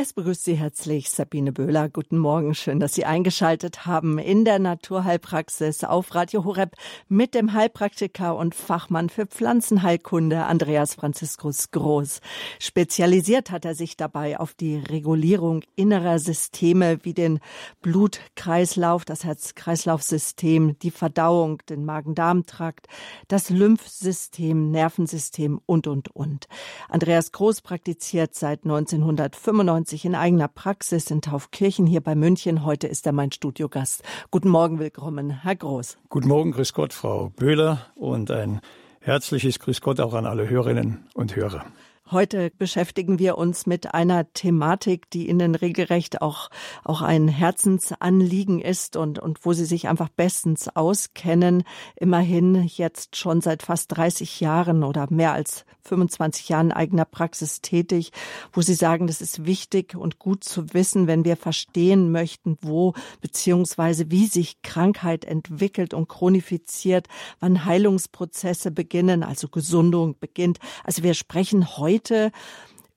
Es begrüßt Sie herzlich Sabine Böhler. Guten Morgen. Schön, dass Sie eingeschaltet haben in der Naturheilpraxis auf Radio Horeb mit dem Heilpraktiker und Fachmann für Pflanzenheilkunde Andreas Franziskus Groß. Spezialisiert hat er sich dabei auf die Regulierung innerer Systeme wie den Blutkreislauf, das Herz-Kreislauf-System, die Verdauung, den Magen-Darm-Trakt, das Lymphsystem, Nervensystem und, und, und. Andreas Groß praktiziert seit 1995 sich in eigener Praxis in Taufkirchen hier bei München. Heute ist er mein Studiogast. Guten Morgen, willkommen, Herr Groß. Guten Morgen, grüß Gott, Frau Böhler und ein herzliches Grüß Gott auch an alle Hörerinnen und Hörer. Heute beschäftigen wir uns mit einer Thematik, die Ihnen regelrecht auch, auch ein Herzensanliegen ist und, und wo Sie sich einfach bestens auskennen. Immerhin jetzt schon seit fast 30 Jahren oder mehr als 25 Jahren eigener Praxis tätig, wo Sie sagen, das ist wichtig und gut zu wissen, wenn wir verstehen möchten, wo beziehungsweise wie sich Krankheit entwickelt und chronifiziert, wann Heilungsprozesse beginnen, also Gesundung beginnt. Also wir sprechen heute heute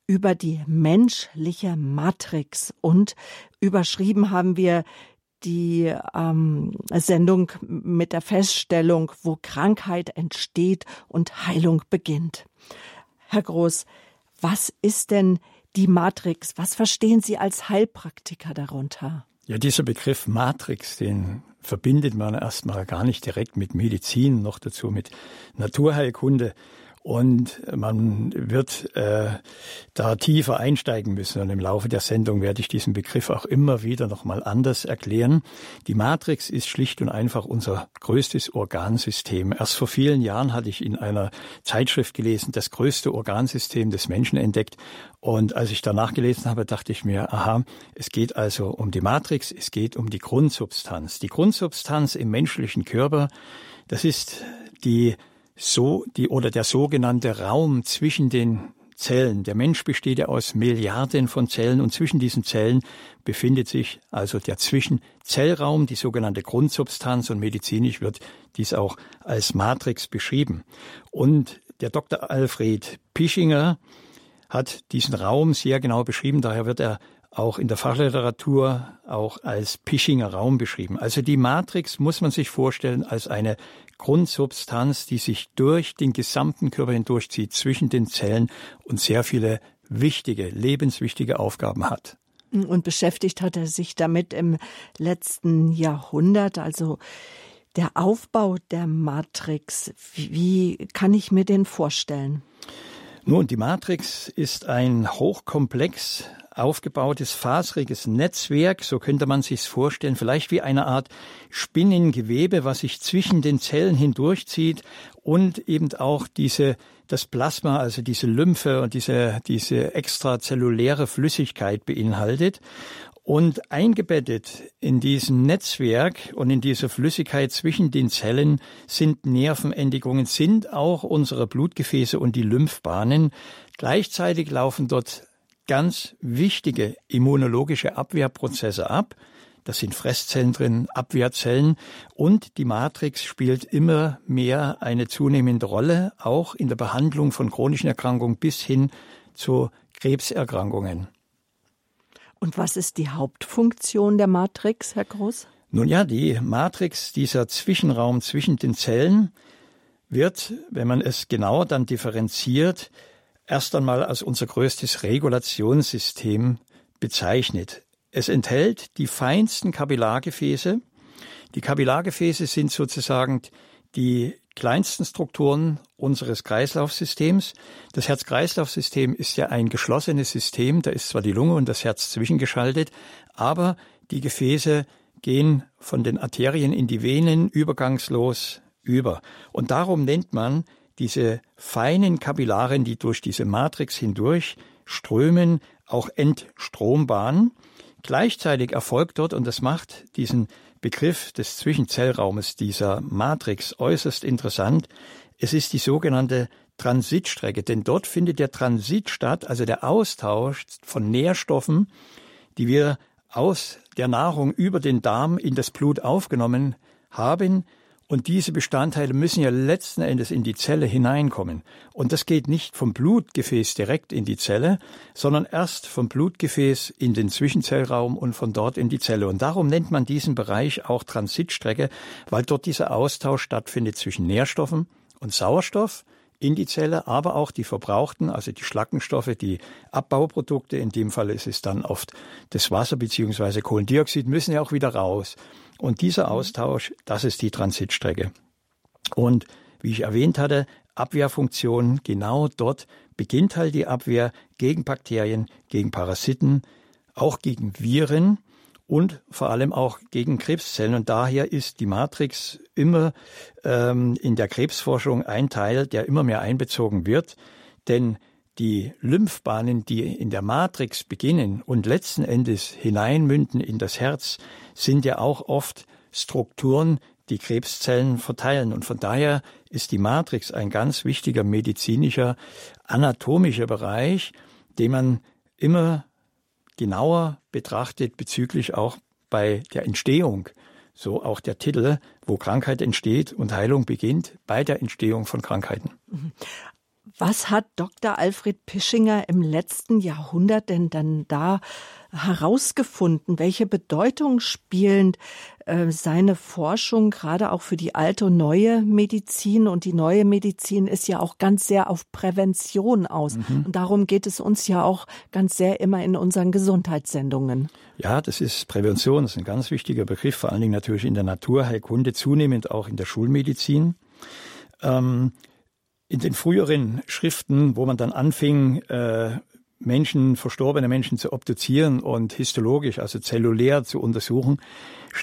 über die menschliche Matrix und überschrieben haben wir die ähm, Sendung mit der Feststellung, wo Krankheit entsteht und Heilung beginnt. Herr Groß, was ist denn die Matrix? Was verstehen Sie als Heilpraktiker darunter? Ja, dieser Begriff Matrix, den verbindet man erstmal gar nicht direkt mit Medizin, noch dazu mit Naturheilkunde. Und man wird äh, da tiefer einsteigen müssen. Und im Laufe der Sendung werde ich diesen Begriff auch immer wieder nochmal anders erklären. Die Matrix ist schlicht und einfach unser größtes Organsystem. Erst vor vielen Jahren hatte ich in einer Zeitschrift gelesen, das größte Organsystem des Menschen entdeckt. Und als ich danach gelesen habe, dachte ich mir, aha, es geht also um die Matrix, es geht um die Grundsubstanz. Die Grundsubstanz im menschlichen Körper, das ist die so die oder der sogenannte Raum zwischen den Zellen. Der Mensch besteht ja aus Milliarden von Zellen und zwischen diesen Zellen befindet sich also der Zwischenzellraum, die sogenannte Grundsubstanz und medizinisch wird dies auch als Matrix beschrieben. Und der Dr. Alfred Pischinger hat diesen Raum sehr genau beschrieben, daher wird er auch in der Fachliteratur auch als Pischinger Raum beschrieben. Also die Matrix muss man sich vorstellen als eine Grundsubstanz, die sich durch den gesamten Körper hindurchzieht, zwischen den Zellen und sehr viele wichtige, lebenswichtige Aufgaben hat. Und beschäftigt hat er sich damit im letzten Jahrhundert, also der Aufbau der Matrix. Wie kann ich mir den vorstellen? Nun, die Matrix ist ein hochkomplex aufgebautes, faseriges Netzwerk, so könnte man sich's vorstellen, vielleicht wie eine Art Spinnengewebe, was sich zwischen den Zellen hindurchzieht und eben auch diese das Plasma, also diese Lymphe und diese, diese extrazelluläre Flüssigkeit beinhaltet. Und eingebettet in diesem Netzwerk und in dieser Flüssigkeit zwischen den Zellen sind Nervenendigungen, sind auch unsere Blutgefäße und die Lymphbahnen. Gleichzeitig laufen dort ganz wichtige immunologische Abwehrprozesse ab. Das sind Fresszellen drin, Abwehrzellen und die Matrix spielt immer mehr eine zunehmende Rolle, auch in der Behandlung von chronischen Erkrankungen bis hin zu Krebserkrankungen. Und was ist die Hauptfunktion der Matrix, Herr Groß? Nun ja, die Matrix, dieser Zwischenraum zwischen den Zellen, wird, wenn man es genauer dann differenziert, erst einmal als unser größtes Regulationssystem bezeichnet. Es enthält die feinsten Kapillargefäße. Die Kapillargefäße sind sozusagen die kleinsten Strukturen unseres Kreislaufsystems. Das Herz-Kreislauf-System ist ja ein geschlossenes System, da ist zwar die Lunge und das Herz zwischengeschaltet, aber die Gefäße gehen von den Arterien in die Venen übergangslos über. Und darum nennt man diese feinen Kapillaren, die durch diese Matrix hindurch strömen, auch Entstrombahn. Gleichzeitig erfolgt dort, und das macht diesen Begriff des Zwischenzellraumes dieser Matrix äußerst interessant, es ist die sogenannte Transitstrecke, denn dort findet der Transit statt, also der Austausch von Nährstoffen, die wir aus der Nahrung über den Darm in das Blut aufgenommen haben Und diese Bestandteile müssen ja letzten Endes in die Zelle hineinkommen. Und das geht nicht vom Blutgefäß direkt in die Zelle, sondern erst vom Blutgefäß in den Zwischenzellraum und von dort in die Zelle. Und darum nennt man diesen Bereich auch Transitstrecke, weil dort dieser Austausch stattfindet zwischen Nährstoffen und Sauerstoff in die Zelle, aber auch die verbrauchten, also die Schlackenstoffe, die Abbauprodukte, in dem Fall ist es dann oft das Wasser beziehungsweise Kohlendioxid, müssen ja auch wieder raus. Und dieser mhm. Austausch, das ist die Transitstrecke. Und wie ich erwähnt hatte, Abwehrfunktion, genau dort beginnt halt die Abwehr gegen Bakterien, gegen Parasiten, auch gegen Viren und vor allem auch gegen Krebszellen. Und daher ist die Matrix immer ähm, in der Krebsforschung ein Teil, der immer mehr einbezogen wird. Denn die Lymphbahnen, die in der Matrix beginnen und letzten Endes hineinmünden in das Herz, sind ja auch oft Strukturen, die Krebszellen verteilen. Und von daher ist die Matrix ein ganz wichtiger medizinischer, anatomischer Bereich, den man immer genauer betrachtet bezüglich auch bei der Entstehung, so auch der Titel, wo Krankheit entsteht und Heilung beginnt, bei der Entstehung von Krankheiten. Was hat Dr. Alfred Pischinger im letzten Jahrhundert denn dann da herausgefunden? Welche Bedeutung spielen äh, seine Forschung gerade auch für die alte und neue Medizin? Und die neue Medizin ist ja auch ganz sehr auf Prävention aus. Mhm. Und darum geht es uns ja auch ganz sehr immer in unseren Gesundheitssendungen. Ja, das ist Prävention, das ist ein ganz wichtiger Begriff, vor allen Dingen natürlich in der Naturheilkunde, zunehmend auch in der Schulmedizin. Ähm, in den früheren Schriften, wo man dann anfing, äh, Menschen, verstorbene Menschen zu obduzieren und histologisch, also zellulär zu untersuchen,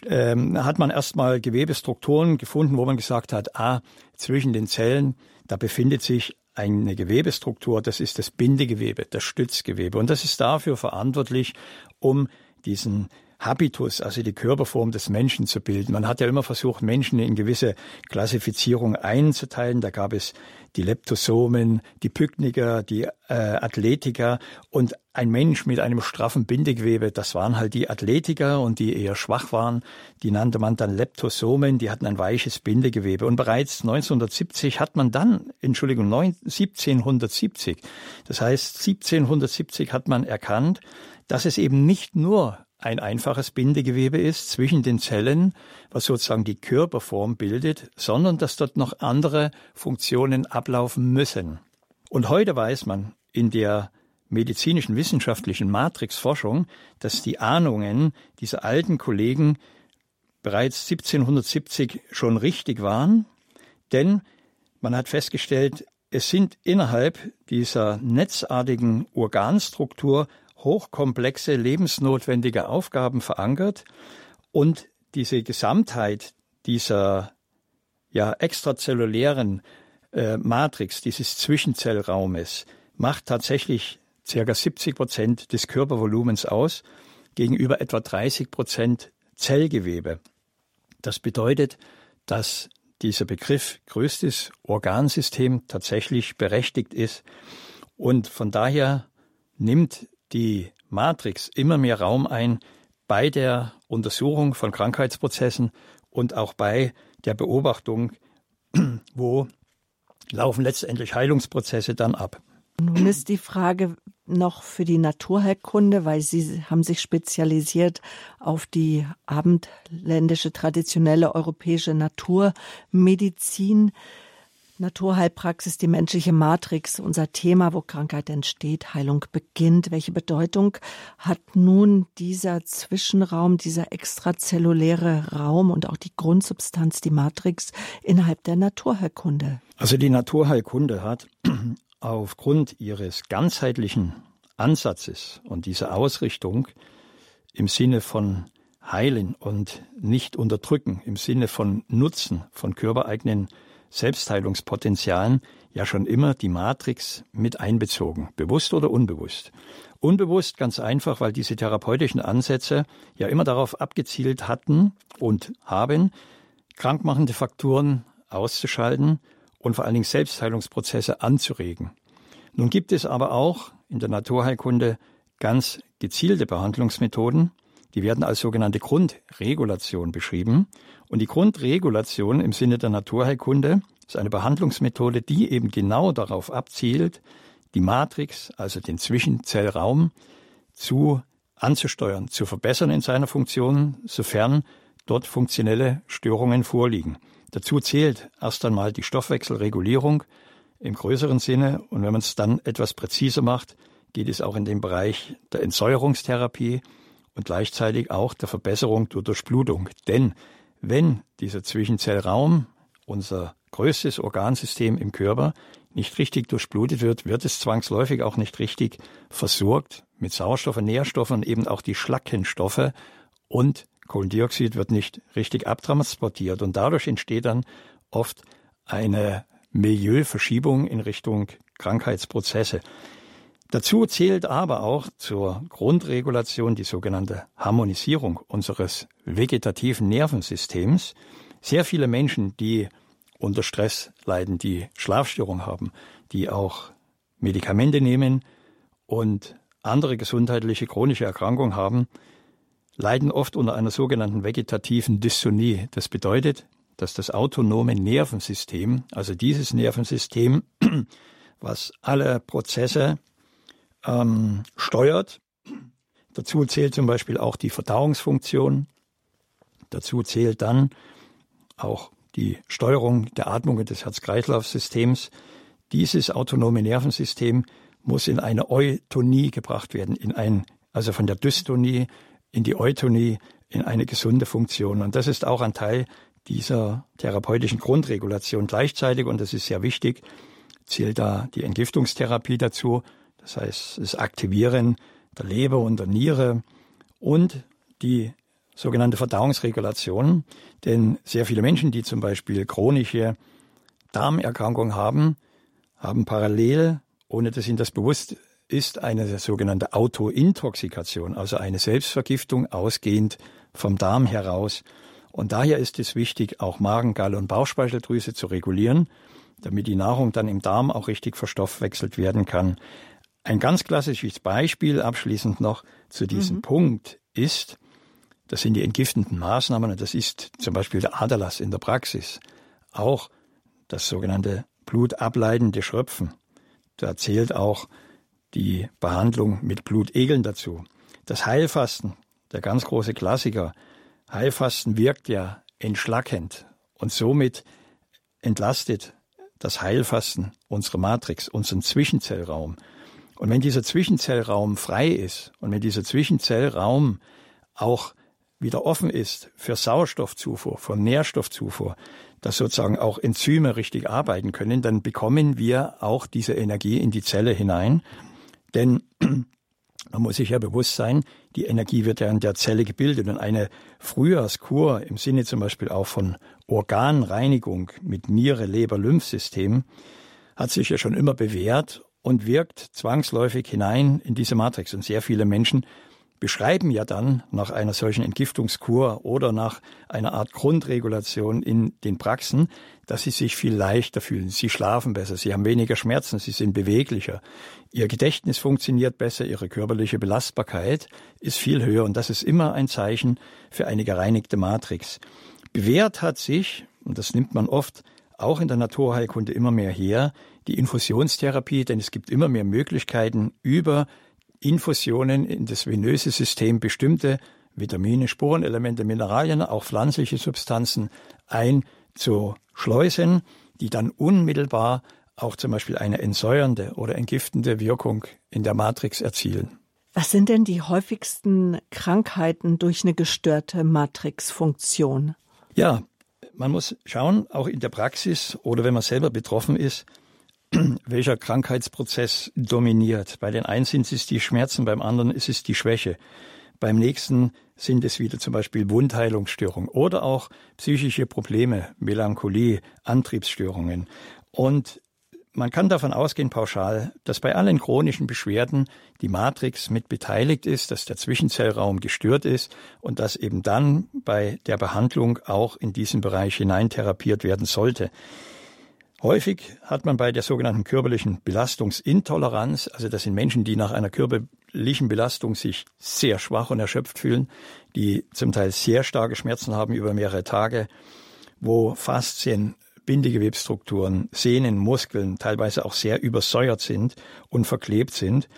ähm, hat man erstmal Gewebestrukturen gefunden, wo man gesagt hat, ah, zwischen den Zellen, da befindet sich eine Gewebestruktur, das ist das Bindegewebe, das Stützgewebe. Und das ist dafür verantwortlich, um diesen Habitus, also die Körperform des Menschen zu bilden. Man hat ja immer versucht, Menschen in gewisse Klassifizierung einzuteilen. Da gab es die Leptosomen, die Pykniker, die äh, Athletiker und ein Mensch mit einem straffen Bindegewebe, das waren halt die Athletiker und die eher schwach waren, die nannte man dann Leptosomen, die hatten ein weiches Bindegewebe. Und bereits 1970 hat man dann, Entschuldigung, 1770, das heißt 1770 hat man erkannt, dass es eben nicht nur ein einfaches Bindegewebe ist zwischen den Zellen, was sozusagen die Körperform bildet, sondern dass dort noch andere Funktionen ablaufen müssen. Und heute weiß man in der medizinischen wissenschaftlichen Matrixforschung, dass die Ahnungen dieser alten Kollegen bereits 1770 schon richtig waren, denn man hat festgestellt, es sind innerhalb dieser netzartigen Organstruktur hochkomplexe, lebensnotwendige Aufgaben verankert und diese Gesamtheit dieser ja extrazellulären äh, Matrix, dieses Zwischenzellraumes, macht tatsächlich ca. 70 Prozent des Körpervolumens aus, gegenüber etwa 30 Prozent Zellgewebe. Das bedeutet, dass dieser Begriff größtes Organsystem tatsächlich berechtigt ist und von daher nimmt die Matrix immer mehr Raum ein bei der Untersuchung von Krankheitsprozessen und auch bei der Beobachtung, wo laufen letztendlich Heilungsprozesse dann ab. Nun ist die Frage noch für die Naturheilkunde, weil Sie haben sich spezialisiert auf die abendländische traditionelle europäische Naturmedizin. Naturheilpraxis, die menschliche Matrix, unser Thema, wo Krankheit entsteht, Heilung beginnt. Welche Bedeutung hat nun dieser Zwischenraum, dieser extrazelluläre Raum und auch die Grundsubstanz, die Matrix innerhalb der Naturheilkunde? Also die Naturheilkunde hat aufgrund ihres ganzheitlichen Ansatzes und dieser Ausrichtung im Sinne von heilen und nicht unterdrücken, im Sinne von Nutzen von körpereigenen Selbstheilungspotenzialen ja schon immer die Matrix mit einbezogen, bewusst oder unbewusst. Unbewusst ganz einfach, weil diese therapeutischen Ansätze ja immer darauf abgezielt hatten und haben, krankmachende Faktoren auszuschalten und vor allen Dingen Selbstheilungsprozesse anzuregen. Nun gibt es aber auch in der Naturheilkunde ganz gezielte Behandlungsmethoden, die werden als sogenannte Grundregulation beschrieben. Und die Grundregulation im Sinne der Naturheilkunde ist eine Behandlungsmethode, die eben genau darauf abzielt, die Matrix, also den Zwischenzellraum, zu anzusteuern, zu verbessern in seiner Funktion, sofern dort funktionelle Störungen vorliegen. Dazu zählt erst einmal die Stoffwechselregulierung im größeren Sinne und wenn man es dann etwas präziser macht, geht es auch in den Bereich der Entsäuerungstherapie und gleichzeitig auch der Verbesserung durch Durchblutung. Denn wenn dieser Zwischenzellraum, unser größtes Organsystem im Körper, nicht richtig durchblutet wird, wird es zwangsläufig auch nicht richtig versorgt mit Sauerstoff und Nährstoffen eben auch die Schlackenstoffe und Kohlendioxid wird nicht richtig abtransportiert und dadurch entsteht dann oft eine Milieuverschiebung in Richtung Krankheitsprozesse. Dazu zählt aber auch zur Grundregulation die sogenannte Harmonisierung unseres vegetativen Nervensystems. Sehr viele Menschen, die unter Stress leiden, die Schlafstörungen haben, die auch Medikamente nehmen und andere gesundheitliche chronische Erkrankungen haben, leiden oft unter einer sogenannten vegetativen Dystonie. Das bedeutet, dass das autonome Nervensystem, also dieses Nervensystem, was alle Prozesse ähm, steuert. Dazu zählt zum Beispiel auch die Verdauungsfunktion. Dazu zählt dann auch die Steuerung der Atmung und des Herz-Kreislauf-Systems. Dieses autonome Nervensystem muss in eine Eutonie gebracht werden, in ein, also von der Dystonie in die Eutonie, in eine gesunde Funktion. Und das ist auch ein Teil dieser therapeutischen Grundregulation. Gleichzeitig, und das ist sehr wichtig, zählt da die Entgiftungstherapie dazu, das heißt das Aktivieren der Leber und der Niere und die sogenannte Verdauungsregulation. Denn sehr viele Menschen, die zum Beispiel chronische Darmerkrankungen haben, haben parallel, ohne dass ihnen das bewusst ist, eine sogenannte Autointoxikation, also eine Selbstvergiftung ausgehend vom Darm heraus. Und daher ist es wichtig, auch Magen, Galle und Bauchspeicheldrüse zu regulieren, damit die Nahrung dann im Darm auch richtig verstoffwechselt werden kann. Ein ganz klassisches Beispiel abschließend noch zu diesem mhm. Punkt ist, das sind die entgiftenden Maßnahmen und das ist zum Beispiel der Aderlass in der Praxis. Auch das sogenannte blutableitende Schröpfen. Da zählt auch die Behandlung mit Blutegeln dazu. Das Heilfasten, der ganz große Klassiker. Heilfasten wirkt ja entschlackend und somit entlastet das Heilfasten unsere Matrix, unseren Zwischenzellraum. Und wenn dieser Zwischenzellraum frei ist und wenn dieser Zwischenzellraum auch wieder offen ist für Sauerstoffzufuhr, für Nährstoffzufuhr, dass sozusagen auch Enzyme richtig arbeiten können, dann bekommen wir auch diese Energie in die Zelle hinein. Denn man muss sich ja bewusst sein, die Energie wird ja in der Zelle gebildet und eine Frühjahrskur im Sinne zum Beispiel auch von Organreinigung mit Niere, Leber, Lymphsystem hat sich ja schon immer bewährt und wirkt zwangsläufig hinein in diese Matrix. Und sehr viele Menschen beschreiben ja dann nach einer solchen Entgiftungskur oder nach einer Art Grundregulation in den Praxen, dass sie sich viel leichter fühlen. Sie schlafen besser, sie haben weniger Schmerzen, sie sind beweglicher. Ihr Gedächtnis funktioniert besser, ihre körperliche Belastbarkeit ist viel höher und das ist immer ein Zeichen für eine gereinigte Matrix. Bewährt hat sich, und das nimmt man oft auch in der Naturheilkunde immer mehr her, die Infusionstherapie, denn es gibt immer mehr Möglichkeiten, über Infusionen in das venöse System bestimmte Vitamine, Spurenelemente, Mineralien, auch pflanzliche Substanzen einzuschleusen, die dann unmittelbar auch zum Beispiel eine entsäuernde oder entgiftende Wirkung in der Matrix erzielen. Was sind denn die häufigsten Krankheiten durch eine gestörte Matrixfunktion? Ja, man muss schauen, auch in der Praxis oder wenn man selber betroffen ist, welcher Krankheitsprozess dominiert. Bei den einen sind es die Schmerzen, beim anderen ist es die Schwäche. Beim nächsten sind es wieder zum Beispiel Wundheilungsstörungen oder auch psychische Probleme, Melancholie, Antriebsstörungen. Und man kann davon ausgehen, pauschal, dass bei allen chronischen Beschwerden die Matrix mit beteiligt ist, dass der Zwischenzellraum gestört ist und dass eben dann bei der Behandlung auch in diesen Bereich hinein therapiert werden sollte. Häufig hat man bei der sogenannten körperlichen Belastungsintoleranz, also das sind Menschen, die nach einer körperlichen Belastung sich sehr schwach und erschöpft fühlen, die zum Teil sehr starke Schmerzen haben über mehrere Tage, wo Faszien, Bindegewebsstrukturen, Sehnen, Muskeln teilweise auch sehr übersäuert sind und verklebt sind.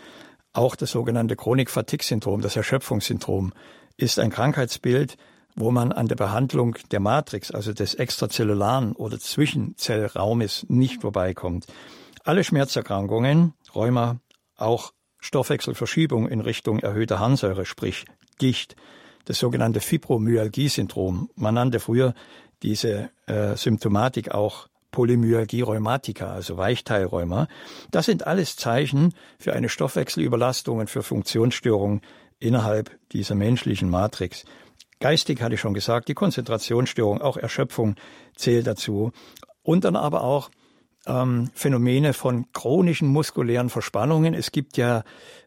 Auch das sogenannte Chronik-Fatigue-Syndrom, das Erschöpfungssyndrom, ist ein Krankheitsbild, wo man an der Behandlung der Matrix, also des extrazellularen oder Zwischenzellraumes, nicht vorbeikommt. Alle Schmerzerkrankungen, Rheuma, auch Stoffwechselverschiebung in Richtung erhöhter Harnsäure, sprich Gicht, das sogenannte Fibromyalgie-Syndrom. Man nannte früher diese äh, Symptomatik auch Polymyalgie rheumatica, also Weichteilrheuma. Das sind alles Zeichen für eine Stoffwechselüberlastung und für Funktionsstörungen innerhalb dieser menschlichen Matrix. Geistig hatte ich schon gesagt, die Konzentrationsstörung, auch Erschöpfung zählt dazu. Und dann aber auch ähm, Phänomene von chronischen muskulären Verspannungen. Es gibt ja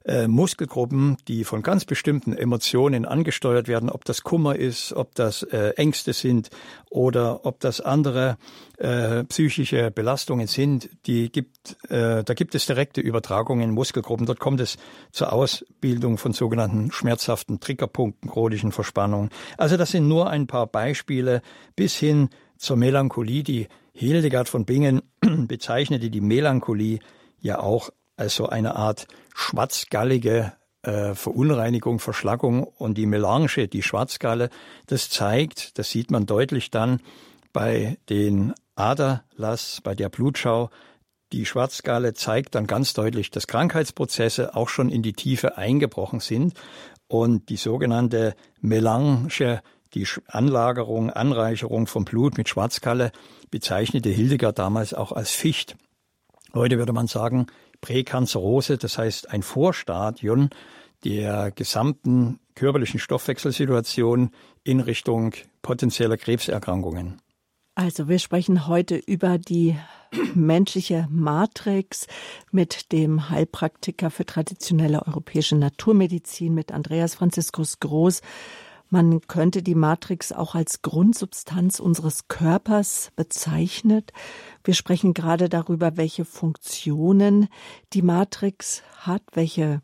äh, Muskelgruppen, die von ganz bestimmten Emotionen angesteuert werden, ob das Kummer ist, ob das äh, Ängste sind oder ob das andere äh, psychische Belastungen sind. Die gibt, äh, da gibt es direkte Übertragungen in Muskelgruppen. Dort kommt es zur Ausbildung von sogenannten schmerzhaften Triggerpunkten, chronischen Verspannungen. Also das sind nur ein paar Beispiele bis hin zur Melancholie, die Hildegard von Bingen bezeichnete die Melancholie ja auch als so eine Art schwarzgallige äh, Verunreinigung, Verschlackung. Und die Melange, die Schwarzgalle, das zeigt, das sieht man deutlich dann bei den Aderlass, bei der Blutschau, die Schwarzgalle zeigt dann ganz deutlich, dass Krankheitsprozesse auch schon in die Tiefe eingebrochen sind. Und die sogenannte Melange, die Anlagerung, Anreicherung von Blut mit Schwarzgalle bezeichnete Hildegard damals auch als Ficht. Heute würde man sagen Präkanzerose, das heißt ein Vorstadion der gesamten körperlichen Stoffwechselsituation in Richtung potenzieller Krebserkrankungen. Also wir sprechen heute über die menschliche Matrix mit dem Heilpraktiker für traditionelle europäische Naturmedizin, mit Andreas Franziskus Groß. Man könnte die Matrix auch als Grundsubstanz unseres Körpers bezeichnet. Wir sprechen gerade darüber, welche Funktionen die Matrix hat, welche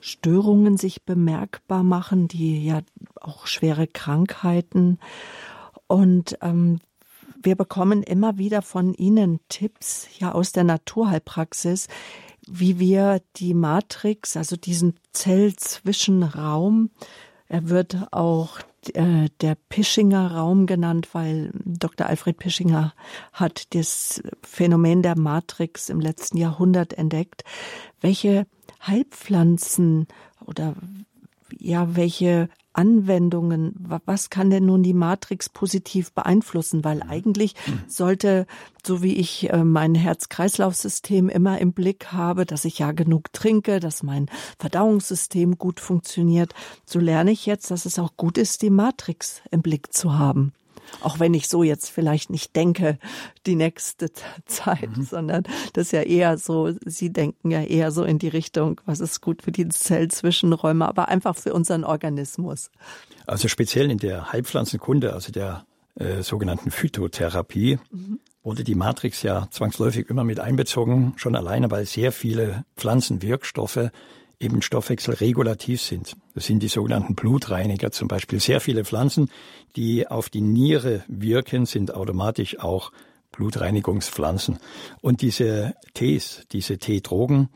Störungen sich bemerkbar machen, die ja auch schwere Krankheiten. Und ähm, wir bekommen immer wieder von Ihnen Tipps ja aus der Naturheilpraxis, wie wir die Matrix, also diesen Zellzwischenraum er wird auch äh, der Pischinger Raum genannt, weil Dr. Alfred Pischinger hat das Phänomen der Matrix im letzten Jahrhundert entdeckt. Welche Heilpflanzen oder ja, welche Anwendungen, was kann denn nun die Matrix positiv beeinflussen? Weil eigentlich sollte, so wie ich äh, mein Herz-Kreislauf-System immer im Blick habe, dass ich ja genug trinke, dass mein Verdauungssystem gut funktioniert, so lerne ich jetzt, dass es auch gut ist, die Matrix im Blick zu haben. Auch wenn ich so jetzt vielleicht nicht denke, die nächste Zeit, mhm. sondern das ist ja eher so, Sie denken ja eher so in die Richtung, was ist gut für die Zellzwischenräume, aber einfach für unseren Organismus. Also speziell in der Heilpflanzenkunde, also der äh, sogenannten Phytotherapie, mhm. wurde die Matrix ja zwangsläufig immer mit einbezogen, schon alleine, weil sehr viele Pflanzenwirkstoffe eben stoffwechselregulativ sind. Das sind die sogenannten Blutreiniger zum Beispiel. Sehr viele Pflanzen, die auf die Niere wirken, sind automatisch auch Blutreinigungspflanzen. Und diese Tees, diese Teedrogen,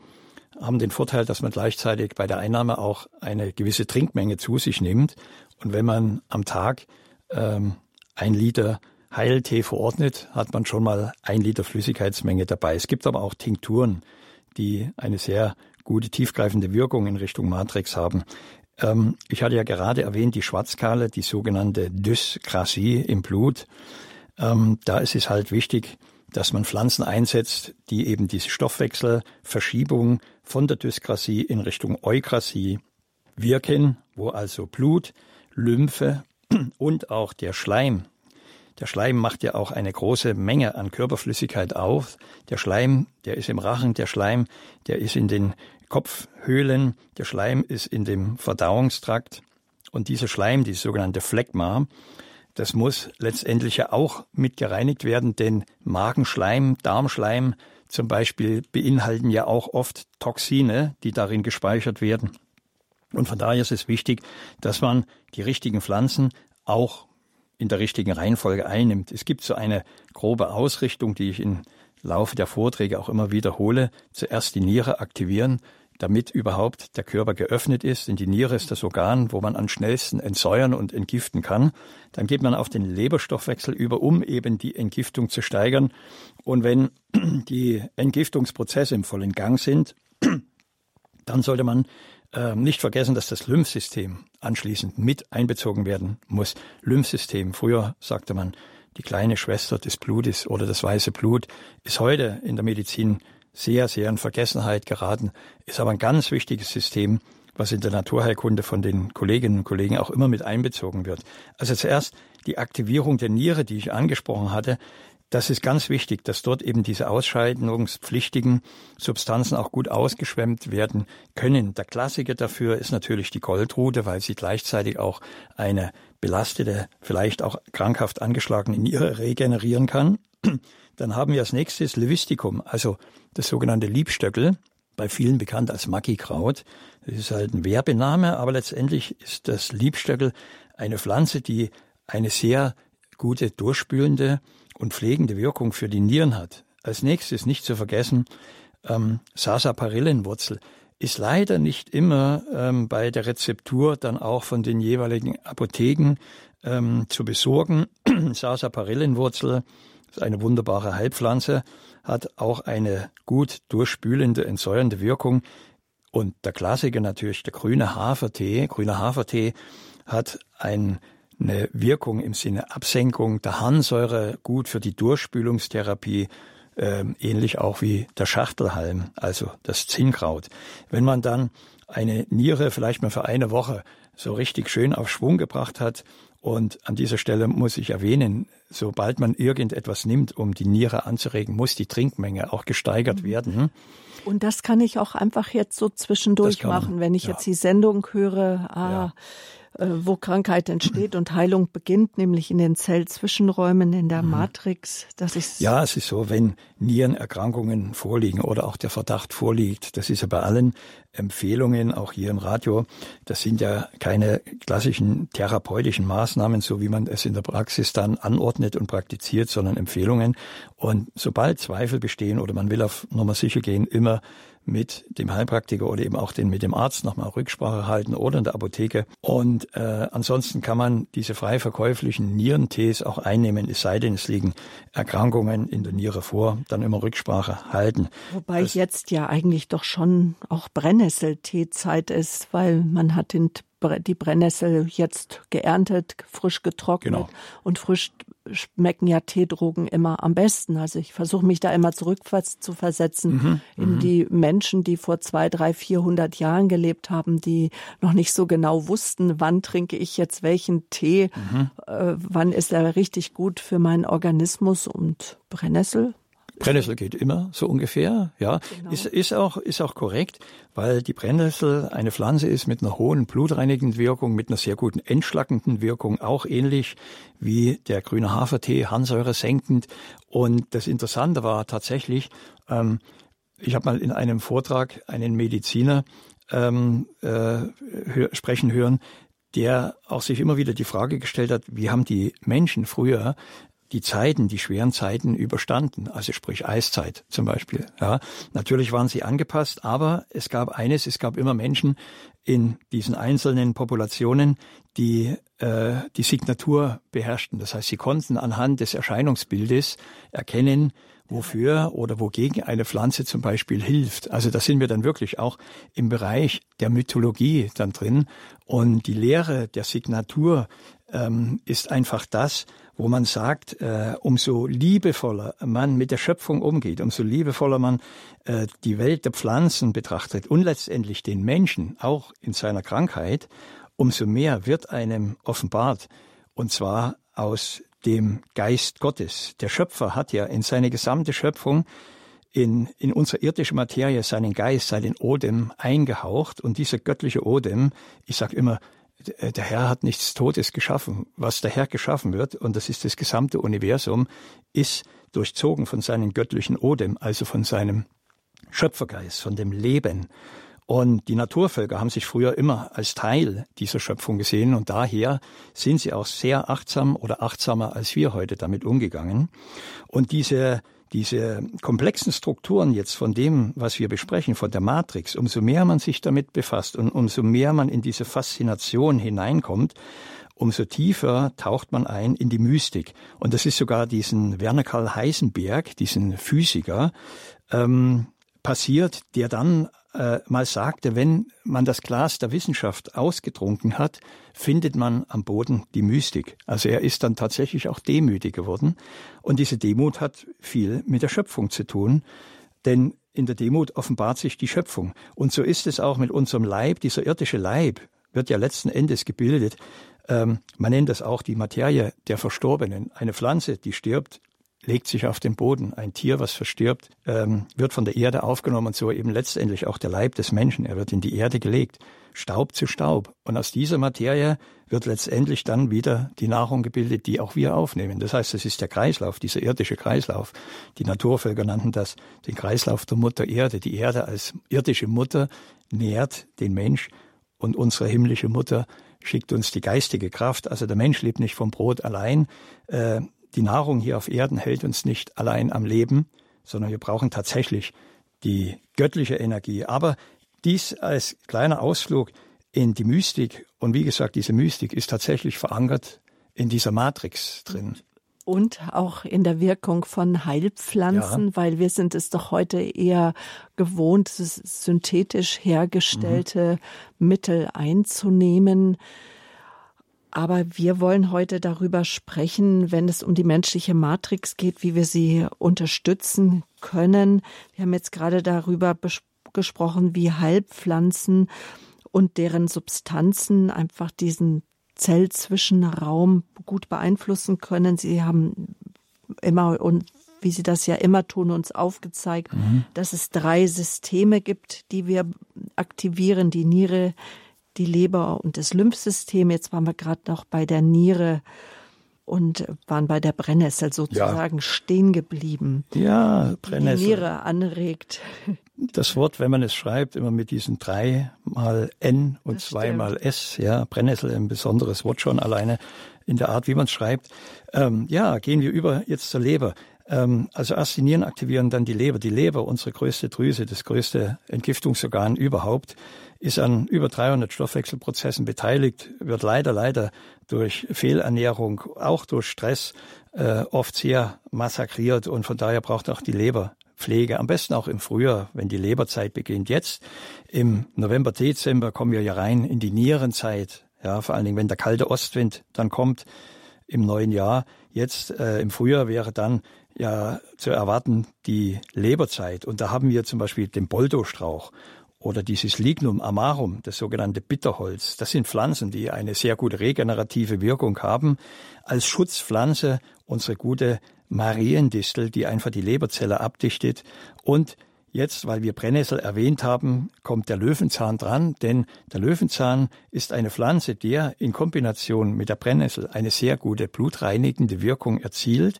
haben den Vorteil, dass man gleichzeitig bei der Einnahme auch eine gewisse Trinkmenge zu sich nimmt. Und wenn man am Tag ähm, ein Liter Heiltee verordnet, hat man schon mal ein Liter Flüssigkeitsmenge dabei. Es gibt aber auch Tinkturen, die eine sehr gute tiefgreifende Wirkung in Richtung Matrix haben. Ähm, ich hatte ja gerade erwähnt, die Schwarzkale, die sogenannte Dyskrasie im Blut. Ähm, da ist es halt wichtig, dass man Pflanzen einsetzt, die eben diese Stoffwechselverschiebung von der Dyskrasie in Richtung Eukrasie wirken, wo also Blut, Lymphe und auch der Schleim der Schleim macht ja auch eine große Menge an Körperflüssigkeit auf. Der Schleim, der ist im Rachen, der Schleim, der ist in den Kopfhöhlen, der Schleim ist in dem Verdauungstrakt und dieser Schleim, dieses sogenannte Phlegma, das muss letztendlich ja auch mit gereinigt werden, denn Magenschleim, Darmschleim zum Beispiel beinhalten ja auch oft Toxine, die darin gespeichert werden. Und von daher ist es wichtig, dass man die richtigen Pflanzen auch in der richtigen Reihenfolge einnimmt. Es gibt so eine grobe Ausrichtung, die ich im Laufe der Vorträge auch immer wiederhole. Zuerst die Niere aktivieren, damit überhaupt der Körper geöffnet ist. Denn die Niere ist das Organ, wo man am schnellsten entsäuern und entgiften kann. Dann geht man auf den Leberstoffwechsel über, um eben die Entgiftung zu steigern. Und wenn die Entgiftungsprozesse im vollen Gang sind, dann sollte man äh, nicht vergessen, dass das Lymphsystem anschließend mit einbezogen werden muss. Lymphsystem, früher sagte man, die kleine Schwester des Blutes oder das weiße Blut, ist heute in der Medizin sehr, sehr in Vergessenheit geraten, ist aber ein ganz wichtiges System, was in der Naturheilkunde von den Kolleginnen und Kollegen auch immer mit einbezogen wird. Also zuerst die Aktivierung der Niere, die ich angesprochen hatte, das ist ganz wichtig, dass dort eben diese ausscheidungspflichtigen Substanzen auch gut ausgeschwemmt werden können. Der Klassiker dafür ist natürlich die Goldrute, weil sie gleichzeitig auch eine belastete, vielleicht auch krankhaft angeschlagene Niere regenerieren kann. Dann haben wir als nächstes Levisticum, also das sogenannte Liebstöckel, bei vielen bekannt als Maggi-Kraut. Das ist halt ein Werbename, aber letztendlich ist das Liebstöckel eine Pflanze, die eine sehr gute durchspülende und pflegende Wirkung für die Nieren hat. Als nächstes nicht zu vergessen, ähm, Sarsaparillenwurzel ist leider nicht immer ähm, bei der Rezeptur dann auch von den jeweiligen Apotheken ähm, zu besorgen. Sarsaparillenwurzel ist eine wunderbare Heilpflanze, hat auch eine gut durchspülende, entsäuernde Wirkung. Und der Klassiker natürlich, der grüne Hafertee. Grüner Hafertee hat ein, eine Wirkung im Sinne Absenkung der Harnsäure, gut für die Durchspülungstherapie, äh, ähnlich auch wie der Schachtelhalm, also das Zinnkraut. Wenn man dann eine Niere vielleicht mal für eine Woche so richtig schön auf Schwung gebracht hat, und an dieser Stelle muss ich erwähnen, sobald man irgendetwas nimmt, um die Niere anzuregen, muss die Trinkmenge auch gesteigert mhm. werden. Und das kann ich auch einfach jetzt so zwischendurch machen, wenn ich ja. jetzt die Sendung höre. Ah, ja. Äh, wo Krankheit entsteht und Heilung beginnt, nämlich in den Zellzwischenräumen in der mhm. Matrix. Das ist ja, es ist so, wenn Nierenerkrankungen vorliegen oder auch der Verdacht vorliegt, das ist ja bei allen Empfehlungen, auch hier im Radio, das sind ja keine klassischen therapeutischen Maßnahmen, so wie man es in der Praxis dann anordnet und praktiziert, sondern Empfehlungen. Und sobald Zweifel bestehen oder man will auf Nummer sicher gehen, immer mit dem Heilpraktiker oder eben auch den mit dem Arzt nochmal Rücksprache halten oder in der Apotheke. Und äh, ansonsten kann man diese frei verkäuflichen Nierentees auch einnehmen, es sei denn, es liegen Erkrankungen in der Niere vor, dann immer Rücksprache halten. Wobei das, jetzt ja eigentlich doch schon auch Brennnesselteezeit ist, weil man hat den die Brennnessel jetzt geerntet, frisch getrocknet genau. und frisch schmecken ja Teedrogen immer am besten. Also ich versuche mich da immer zurück zu versetzen mhm, in mhm. die Menschen, die vor zwei, drei, vierhundert Jahren gelebt haben, die noch nicht so genau wussten, wann trinke ich jetzt welchen Tee, mhm. äh, wann ist er richtig gut für meinen Organismus und Brennnessel Brennnessel geht immer, so ungefähr, ja. Genau. Ist, ist auch, ist auch korrekt, weil die Brennnessel eine Pflanze ist mit einer hohen blutreinigenden Wirkung, mit einer sehr guten entschlackenden Wirkung, auch ähnlich wie der grüne Hafertee, Harnsäure senkend. Und das Interessante war tatsächlich, ähm, ich habe mal in einem Vortrag einen Mediziner ähm, äh, hör, sprechen hören, der auch sich immer wieder die Frage gestellt hat, wie haben die Menschen früher die Zeiten, die schweren Zeiten überstanden, also sprich Eiszeit zum Beispiel. Ja, natürlich waren sie angepasst, aber es gab eines: Es gab immer Menschen in diesen einzelnen Populationen, die äh, die Signatur beherrschten. Das heißt, sie konnten anhand des Erscheinungsbildes erkennen, wofür oder wogegen eine Pflanze zum Beispiel hilft. Also da sind wir dann wirklich auch im Bereich der Mythologie dann drin. Und die Lehre der Signatur ähm, ist einfach das, wo man sagt, äh, umso liebevoller man mit der Schöpfung umgeht, umso liebevoller man äh, die Welt der Pflanzen betrachtet und letztendlich den Menschen auch in seiner Krankheit, umso mehr wird einem offenbart, und zwar aus dem Geist Gottes. Der Schöpfer hat ja in seine gesamte Schöpfung in, in unsere irdische Materie seinen Geist, seinen Odem eingehaucht und dieser göttliche Odem, ich sage immer, der Herr hat nichts Totes geschaffen. Was der Herr geschaffen wird, und das ist das gesamte Universum, ist durchzogen von seinem göttlichen Odem, also von seinem Schöpfergeist, von dem Leben. Und die Naturvölker haben sich früher immer als Teil dieser Schöpfung gesehen und daher sind sie auch sehr achtsam oder achtsamer als wir heute damit umgegangen. Und diese diese komplexen Strukturen jetzt von dem, was wir besprechen, von der Matrix, umso mehr man sich damit befasst und umso mehr man in diese Faszination hineinkommt, umso tiefer taucht man ein in die Mystik. Und das ist sogar diesen Werner Karl Heisenberg, diesen Physiker, ähm, passiert, der dann äh, mal sagte, wenn man das Glas der Wissenschaft ausgetrunken hat, findet man am Boden die Mystik. Also er ist dann tatsächlich auch demütig geworden. Und diese Demut hat viel mit der Schöpfung zu tun, denn in der Demut offenbart sich die Schöpfung. Und so ist es auch mit unserem Leib. Dieser irdische Leib wird ja letzten Endes gebildet. Ähm, man nennt das auch die Materie der Verstorbenen. Eine Pflanze, die stirbt, legt sich auf den Boden. Ein Tier, was verstirbt, ähm, wird von der Erde aufgenommen und so eben letztendlich auch der Leib des Menschen. Er wird in die Erde gelegt, Staub zu Staub. Und aus dieser Materie wird letztendlich dann wieder die Nahrung gebildet, die auch wir aufnehmen. Das heißt, es ist der Kreislauf, dieser irdische Kreislauf. Die Naturvölker nannten das den Kreislauf der Mutter Erde. Die Erde als irdische Mutter nährt den Mensch und unsere himmlische Mutter schickt uns die geistige Kraft. Also der Mensch lebt nicht vom Brot allein. Äh, die Nahrung hier auf Erden hält uns nicht allein am Leben, sondern wir brauchen tatsächlich die göttliche Energie. Aber dies als kleiner Ausflug in die Mystik. Und wie gesagt, diese Mystik ist tatsächlich verankert in dieser Matrix drin. Und auch in der Wirkung von Heilpflanzen, ja. weil wir sind es doch heute eher gewohnt, synthetisch hergestellte mhm. Mittel einzunehmen. Aber wir wollen heute darüber sprechen, wenn es um die menschliche Matrix geht, wie wir sie unterstützen können. Wir haben jetzt gerade darüber gesprochen, wie Heilpflanzen und deren Substanzen einfach diesen Zellzwischenraum gut beeinflussen können. Sie haben immer und wie Sie das ja immer tun, uns aufgezeigt, mhm. dass es drei Systeme gibt, die wir aktivieren. Die Niere, die Leber und das Lymphsystem. Jetzt waren wir gerade noch bei der Niere und waren bei der Brennnessel sozusagen ja. stehen geblieben. Ja, Brennnessel. Die Niere anregt. Das Wort, wenn man es schreibt, immer mit diesen drei mal N und zwei mal S, ja, Brennnessel ein besonderes Wort schon alleine in der Art, wie man es schreibt. Ähm, ja, gehen wir über jetzt zur Leber. Ähm, also erst die Nieren aktivieren, dann die Leber. Die Leber, unsere größte Drüse, das größte Entgiftungsorgan überhaupt, ist an über 300 Stoffwechselprozessen beteiligt, wird leider, leider durch Fehlernährung, auch durch Stress, äh, oft sehr massakriert und von daher braucht auch die Leber Pflege, am besten auch im Frühjahr, wenn die Leberzeit beginnt. Jetzt im November, Dezember kommen wir ja rein in die Nierenzeit. Ja, vor allen Dingen, wenn der kalte Ostwind dann kommt im neuen Jahr. Jetzt äh, im Frühjahr wäre dann ja zu erwarten die Leberzeit. Und da haben wir zum Beispiel den Boldostrauch oder dieses Lignum amarum, das sogenannte Bitterholz. Das sind Pflanzen, die eine sehr gute regenerative Wirkung haben. Als Schutzpflanze unsere gute Mariendistel, die einfach die Leberzelle abdichtet. Und jetzt, weil wir Brennnessel erwähnt haben, kommt der Löwenzahn dran, denn der Löwenzahn ist eine Pflanze, der in Kombination mit der Brennnessel eine sehr gute blutreinigende Wirkung erzielt.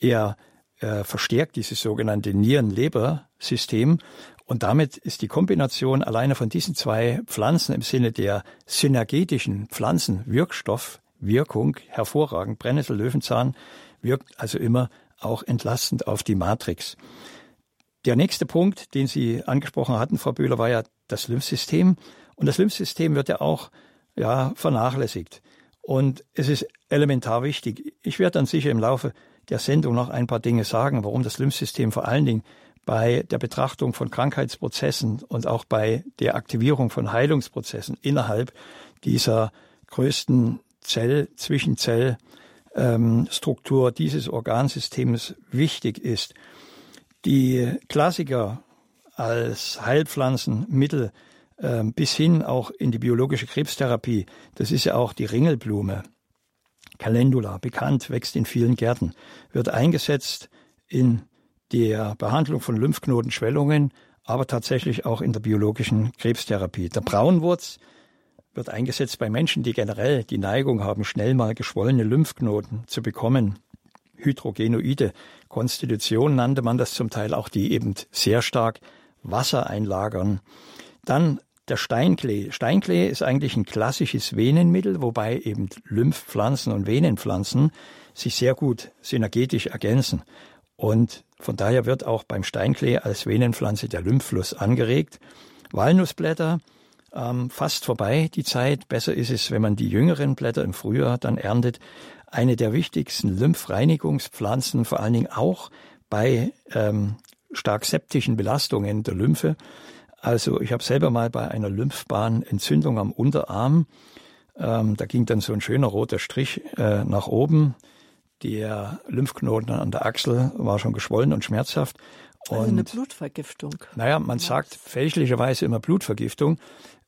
Er äh, verstärkt dieses sogenannte Nieren-Leber-System und damit ist die Kombination alleine von diesen zwei Pflanzen im Sinne der synergetischen Pflanzenwirkstoffwirkung hervorragend. Brennnessel, Löwenzahn wirkt also immer auch entlastend auf die Matrix. Der nächste Punkt, den Sie angesprochen hatten, Frau Böhler, war ja das Lymphsystem. Und das Lymphsystem wird ja auch ja, vernachlässigt. Und es ist elementar wichtig. Ich werde dann sicher im Laufe der Sendung noch ein paar Dinge sagen, warum das Lymphsystem vor allen Dingen bei der Betrachtung von Krankheitsprozessen und auch bei der Aktivierung von Heilungsprozessen innerhalb dieser größten Zell, Zwischenzellstruktur ähm, dieses Organsystems wichtig ist. Die Klassiker als Heilpflanzenmittel äh, bis hin auch in die biologische Krebstherapie, das ist ja auch die Ringelblume. Calendula, bekannt, wächst in vielen Gärten, wird eingesetzt in der Behandlung von Lymphknotenschwellungen, aber tatsächlich auch in der biologischen Krebstherapie. Der Braunwurz wird eingesetzt bei Menschen, die generell die Neigung haben, schnell mal geschwollene Lymphknoten zu bekommen. Hydrogenoide Konstitution nannte man das zum Teil auch, die eben sehr stark Wasser einlagern. Dann der Steinklee. Steinklee ist eigentlich ein klassisches Venenmittel, wobei eben Lymphpflanzen und Venenpflanzen sich sehr gut synergetisch ergänzen. Und von daher wird auch beim Steinklee als Venenpflanze der Lymphfluss angeregt. Walnussblätter, ähm, fast vorbei die Zeit. Besser ist es, wenn man die jüngeren Blätter im Frühjahr dann erntet. Eine der wichtigsten Lymphreinigungspflanzen, vor allen Dingen auch bei ähm, stark septischen Belastungen der Lymphe. Also ich habe selber mal bei einer Lymphbahnentzündung am Unterarm, ähm, da ging dann so ein schöner roter Strich äh, nach oben. Der Lymphknoten an der Achsel war schon geschwollen und schmerzhaft. Und, also eine Blutvergiftung. Naja, man sagt fälschlicherweise immer Blutvergiftung.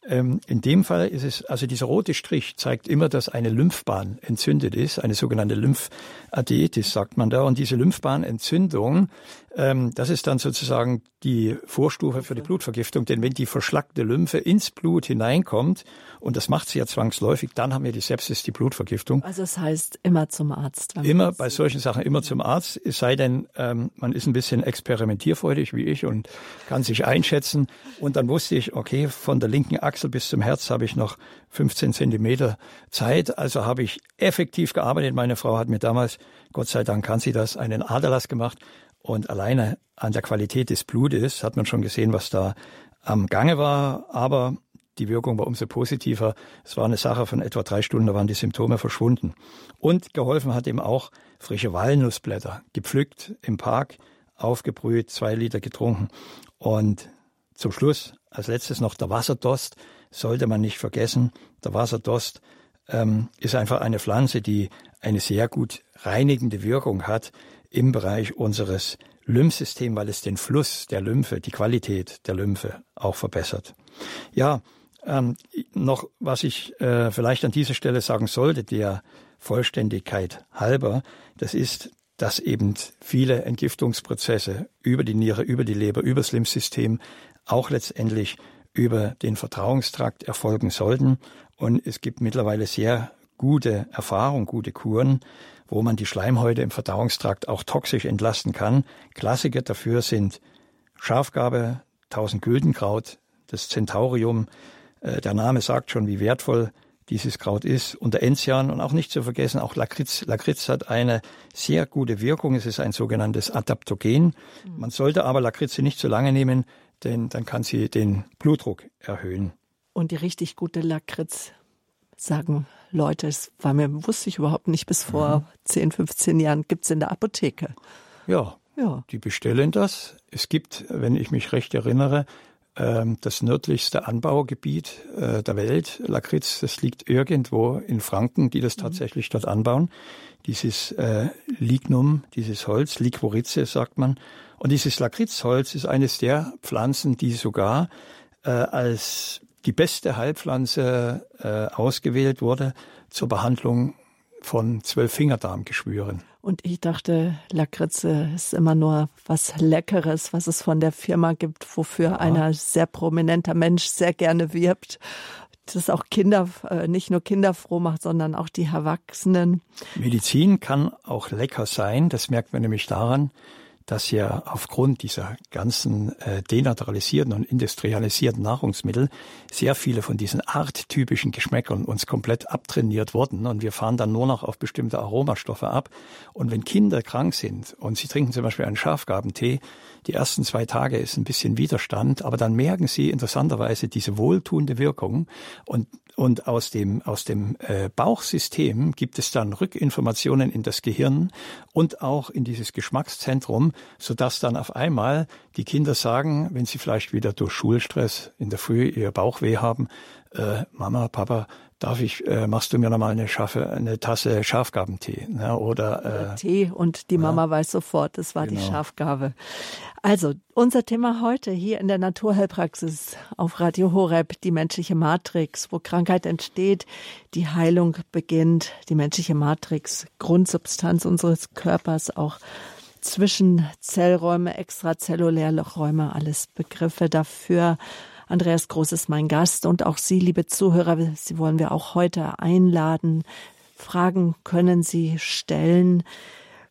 Ähm, in dem Fall ist es, also dieser rote Strich zeigt immer, dass eine Lymphbahn entzündet ist, eine sogenannte Lymphadeetis sagt man da. Und diese Lymphbahnentzündung, das ist dann sozusagen die Vorstufe für die Blutvergiftung. Denn wenn die verschlackte Lymphe ins Blut hineinkommt, und das macht sie ja zwangsläufig, dann haben wir die Sepsis, die Blutvergiftung. Also das heißt immer zum Arzt. Immer bei solchen Sachen immer zum Arzt, es sei denn, ähm, man ist ein bisschen experimentierfreudig wie ich und kann sich einschätzen. Und dann wusste ich, okay, von der linken Achsel bis zum Herz habe ich noch 15 Zentimeter Zeit. Also habe ich effektiv gearbeitet. Meine Frau hat mir damals, Gott sei Dank kann sie das, einen Aderlass gemacht. Und alleine an der Qualität des Blutes hat man schon gesehen, was da am Gange war. Aber die Wirkung war umso positiver. Es war eine Sache von etwa drei Stunden, da waren die Symptome verschwunden. Und geholfen hat ihm auch frische Walnussblätter, gepflückt im Park, aufgebrüht, zwei Liter getrunken. Und zum Schluss, als letztes noch der Wasserdost, sollte man nicht vergessen. Der Wasserdost ähm, ist einfach eine Pflanze, die eine sehr gut reinigende Wirkung hat im Bereich unseres Lymphsystems, weil es den Fluss der Lymphe, die Qualität der Lymphe auch verbessert. Ja, ähm, noch, was ich äh, vielleicht an dieser Stelle sagen sollte, der Vollständigkeit halber, das ist, dass eben viele Entgiftungsprozesse über die Niere, über die Leber, über das Lymphsystem auch letztendlich über den Vertrauungstrakt erfolgen sollten. Und es gibt mittlerweile sehr gute Erfahrungen, gute Kuren, wo man die Schleimhäute im Verdauungstrakt auch toxisch entlasten kann. Klassiker dafür sind Schafgabe, 1000 Güldenkraut, das Centaurium, äh, der Name sagt schon, wie wertvoll dieses Kraut ist. Und der Enzian und auch nicht zu vergessen, auch Lakritz. Lakritz hat eine sehr gute Wirkung. Es ist ein sogenanntes Adaptogen. Man sollte aber Lakritze nicht zu lange nehmen, denn dann kann sie den Blutdruck erhöhen. Und die richtig gute Lakritz, sagen Leute, das war mir, wusste ich überhaupt nicht, bis vor mhm. 10, 15 Jahren, gibt es in der Apotheke. Ja, ja, die bestellen das. Es gibt, wenn ich mich recht erinnere, ähm, das nördlichste Anbaugebiet äh, der Welt, Lakritz, das liegt irgendwo in Franken, die das mhm. tatsächlich dort anbauen. Dieses äh, Lignum, dieses Holz, Liquorice sagt man. Und dieses Lakritzholz ist eines der Pflanzen, die sogar äh, als die beste Heilpflanze äh, ausgewählt wurde zur Behandlung von Zwölffingerdarmgeschwüren. Und ich dachte, Lakritze ist immer nur was Leckeres, was es von der Firma gibt, wofür ja. ein sehr prominenter Mensch sehr gerne wirbt. Das auch Kinder, äh, nicht nur Kinder froh macht, sondern auch die Erwachsenen. Medizin kann auch lecker sein. Das merkt man nämlich daran, dass ja aufgrund dieser ganzen äh, denaturalisierten und industrialisierten Nahrungsmittel sehr viele von diesen arttypischen Geschmäckern uns komplett abtrainiert wurden und wir fahren dann nur noch auf bestimmte Aromastoffe ab. Und wenn Kinder krank sind und sie trinken zum Beispiel einen Schafgabentee, die ersten zwei Tage ist ein bisschen Widerstand, aber dann merken sie interessanterweise diese wohltuende Wirkung. Und und aus dem, aus dem äh, Bauchsystem gibt es dann Rückinformationen in das Gehirn und auch in dieses Geschmackszentrum, sodass dann auf einmal die Kinder sagen, wenn sie vielleicht wieder durch Schulstress in der Früh ihr Bauchweh haben, äh, Mama, Papa, darf ich, äh, machst du mir nochmal eine, Schaffe, eine Tasse Schafgabentee? Ne? Oder, äh, Tee und die Mama ja, weiß sofort, das war genau. die Schafgabe. Also, unser Thema heute hier in der Naturheilpraxis auf Radio Horeb, die menschliche Matrix, wo Krankheit entsteht, die Heilung beginnt, die menschliche Matrix, Grundsubstanz unseres Körpers, auch Zwischenzellräume, extrazelluläre Räume, alles Begriffe dafür. Andreas Groß ist mein Gast und auch Sie, liebe Zuhörer, Sie wollen wir auch heute einladen. Fragen können Sie stellen.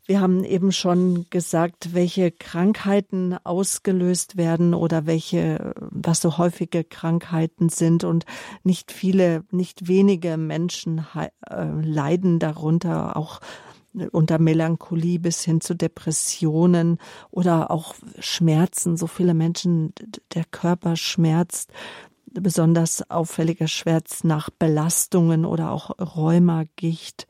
Wir haben eben schon gesagt, welche Krankheiten ausgelöst werden oder welche, was so häufige Krankheiten sind. Und nicht viele, nicht wenige Menschen äh, leiden darunter, auch unter Melancholie bis hin zu Depressionen oder auch Schmerzen. So viele Menschen, der Körper schmerzt. Besonders auffälliger Schmerz nach Belastungen oder auch Rheuma, Gicht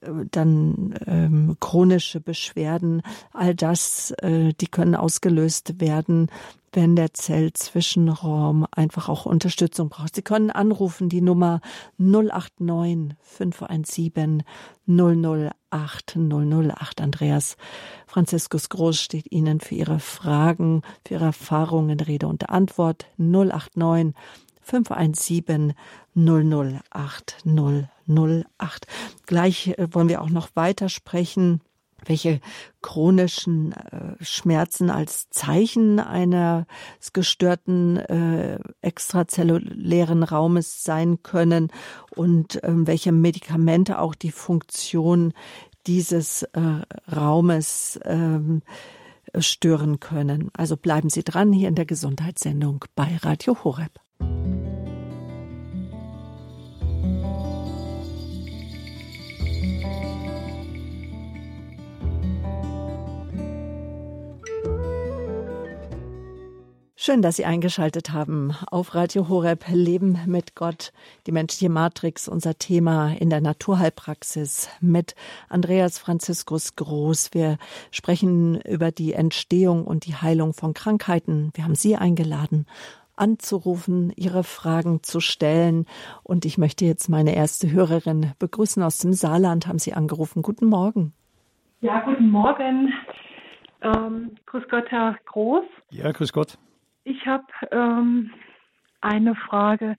dann ähm, chronische Beschwerden, all das, äh, die können ausgelöst werden, wenn der Zellzwischenraum einfach auch Unterstützung braucht. Sie können anrufen, die Nummer 089 517 008 008. Andreas Franziskus Groß steht Ihnen für Ihre Fragen, für Ihre Erfahrungen Rede und Antwort 089 517 008 008. Gleich äh, wollen wir auch noch weiter sprechen welche chronischen äh, Schmerzen als Zeichen eines gestörten äh, extrazellulären Raumes sein können und ähm, welche Medikamente auch die Funktion dieses äh, Raumes ähm, stören können. Also bleiben Sie dran hier in der Gesundheitssendung bei Radio Horeb. Schön, dass Sie eingeschaltet haben auf Radio Horeb Leben mit Gott, die menschliche Matrix, unser Thema in der Naturheilpraxis mit Andreas Franziskus Groß. Wir sprechen über die Entstehung und die Heilung von Krankheiten. Wir haben Sie eingeladen, anzurufen, Ihre Fragen zu stellen. Und ich möchte jetzt meine erste Hörerin begrüßen aus dem Saarland. Haben Sie angerufen? Guten Morgen. Ja, guten Morgen. Ähm, grüß Gott, Herr Groß. Ja, grüß Gott. Ich habe ähm, eine Frage.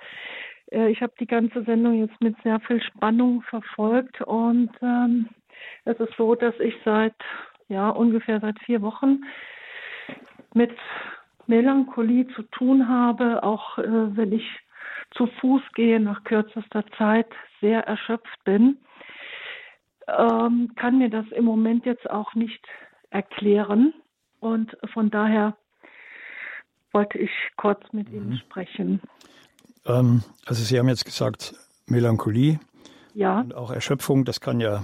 Äh, ich habe die ganze Sendung jetzt mit sehr viel Spannung verfolgt und ähm, es ist so, dass ich seit ja ungefähr seit vier Wochen mit Melancholie zu tun habe, auch äh, wenn ich zu Fuß gehe nach kürzester Zeit sehr erschöpft bin, ähm, kann mir das im Moment jetzt auch nicht erklären und von daher wollte ich kurz mit mhm. Ihnen sprechen. Ähm, also Sie haben jetzt gesagt, Melancholie ja. und auch Erschöpfung, das kann ja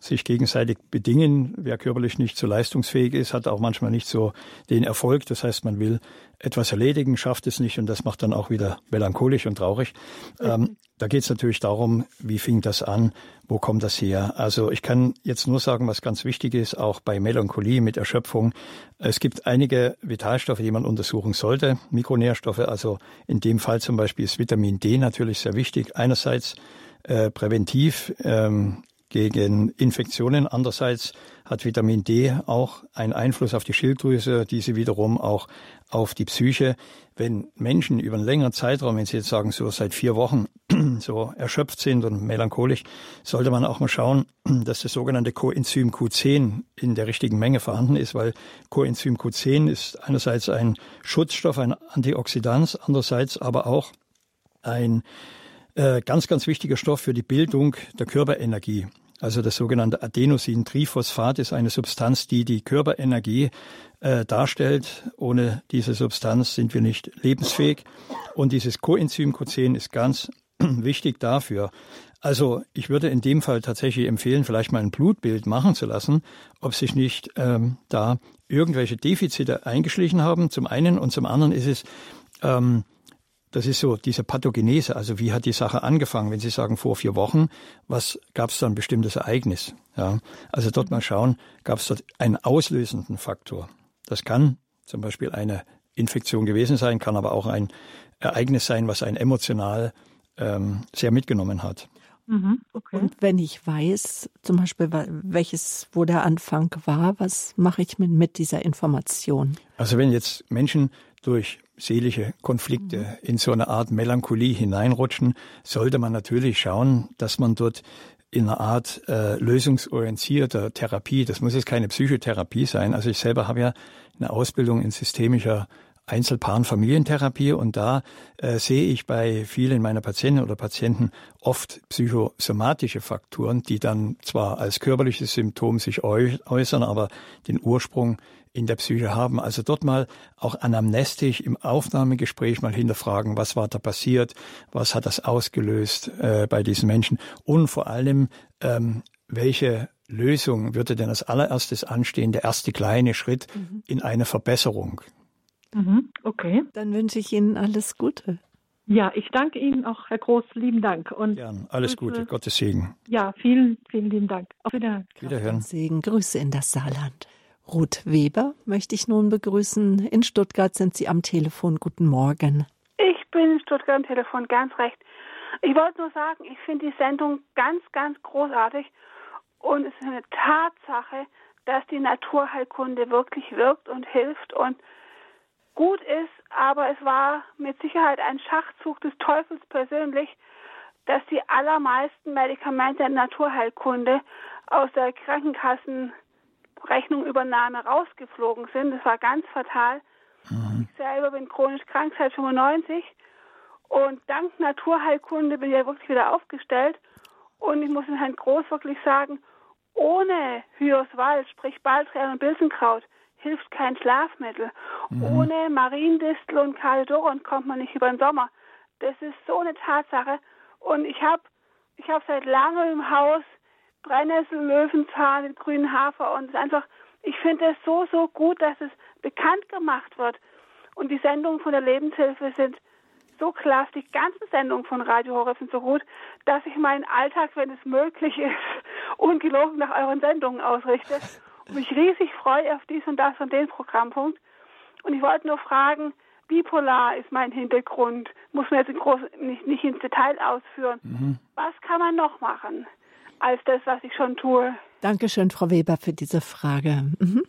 sich gegenseitig bedingen. Wer körperlich nicht so leistungsfähig ist, hat auch manchmal nicht so den Erfolg. Das heißt, man will etwas erledigen, schafft es nicht und das macht dann auch wieder melancholisch und traurig. Ähm, da geht es natürlich darum, wie fing das an, wo kommt das her? Also ich kann jetzt nur sagen, was ganz wichtig ist, auch bei Melancholie mit Erschöpfung. Es gibt einige Vitalstoffe, die man untersuchen sollte, Mikronährstoffe. Also in dem Fall zum Beispiel ist Vitamin D natürlich sehr wichtig. Einerseits äh, präventiv ähm, gegen Infektionen. Andererseits hat Vitamin D auch einen Einfluss auf die Schilddrüse, diese wiederum auch auf die Psyche. Wenn Menschen über einen längeren Zeitraum, wenn Sie jetzt sagen, so seit vier Wochen so erschöpft sind und melancholisch, sollte man auch mal schauen, dass das sogenannte Coenzym Q10 in der richtigen Menge vorhanden ist, weil Coenzym Q10 ist einerseits ein Schutzstoff, ein Antioxidant, andererseits aber auch ein äh, ganz, ganz wichtiger Stoff für die Bildung der Körperenergie. Also das sogenannte Adenosin-Triphosphat ist eine Substanz, die die Körperenergie äh, darstellt. Ohne diese Substanz sind wir nicht lebensfähig. Und dieses Coenzym Q10 ist ganz wichtig dafür. Also ich würde in dem Fall tatsächlich empfehlen, vielleicht mal ein Blutbild machen zu lassen, ob sich nicht ähm, da irgendwelche Defizite eingeschlichen haben. Zum einen und zum anderen ist es ähm, das ist so diese Pathogenese, also wie hat die Sache angefangen? Wenn Sie sagen vor vier Wochen, was gab es da ein bestimmtes Ereignis? Ja, also dort mal schauen, gab es dort einen auslösenden Faktor. Das kann zum Beispiel eine Infektion gewesen sein, kann aber auch ein Ereignis sein, was einen emotional ähm, sehr mitgenommen hat. Mhm, okay. Und wenn ich weiß, zum Beispiel, welches, wo der Anfang war, was mache ich mit, mit dieser Information? Also wenn jetzt Menschen durch seelische Konflikte mhm. in so eine Art Melancholie hineinrutschen, sollte man natürlich schauen, dass man dort in einer Art äh, lösungsorientierter Therapie, das muss jetzt keine Psychotherapie sein. Also ich selber habe ja eine Ausbildung in systemischer Einzelpaaren Familientherapie und da äh, sehe ich bei vielen meiner Patienten oder Patienten oft psychosomatische Faktoren, die dann zwar als körperliches Symptom sich äußern, aber den Ursprung in der Psyche haben. Also dort mal auch anamnestisch im Aufnahmegespräch mal hinterfragen, was war da passiert, was hat das ausgelöst äh, bei diesen Menschen und vor allem, ähm, welche Lösung würde denn als allererstes anstehen, der erste kleine Schritt mhm. in eine Verbesserung? Mhm. Okay. Dann wünsche ich Ihnen alles Gute. Ja, ich danke Ihnen auch, Herr Groß, lieben Dank. Und Gern, alles Grüße. Gute, Gottes Segen. Ja, vielen, vielen lieben Dank. Auf Wiederhören. Wiederhören. Segen, Grüße in das Saarland. Ruth Weber möchte ich nun begrüßen. In Stuttgart sind Sie am Telefon. Guten Morgen. Ich bin in Stuttgart am Telefon, ganz recht. Ich wollte nur sagen, ich finde die Sendung ganz, ganz großartig und es ist eine Tatsache, dass die Naturheilkunde wirklich wirkt und hilft und gut ist, aber es war mit Sicherheit ein Schachzug des Teufels persönlich, dass die allermeisten Medikamente der Naturheilkunde aus der Krankenkassen Rechnungübernahme rausgeflogen sind. Das war ganz fatal. Mhm. Ich selber bin chronisch krank seit 95 und dank Naturheilkunde bin ich ja wirklich wieder aufgestellt. Und ich muss den Herrn Groß wirklich sagen, ohne Hyoswald, sprich Baldrian und Bilsenkraut, hilft kein Schlafmittel. Mhm. Ohne Mariendistel und Kaldoron kommt man nicht über den Sommer. Das ist so eine Tatsache. Und ich habe ich hab seit langem im Haus Brennnessel, Löwenzahn, den grünen Hafer und es einfach, ich finde es so, so gut, dass es bekannt gemacht wird. Und die Sendungen von der Lebenshilfe sind so klasse, die ganzen Sendungen von Radio Horeb sind so gut, dass ich meinen Alltag, wenn es möglich ist, ungelogen nach euren Sendungen ausrichte und mich riesig freue auf dies und das und den Programmpunkt. Und ich wollte nur fragen, bipolar ist mein Hintergrund, muss man jetzt groß, nicht, nicht ins Detail ausführen. Mhm. Was kann man noch machen? Als das, was ich schon tue. Dankeschön, Frau Weber, für diese Frage. Mhm.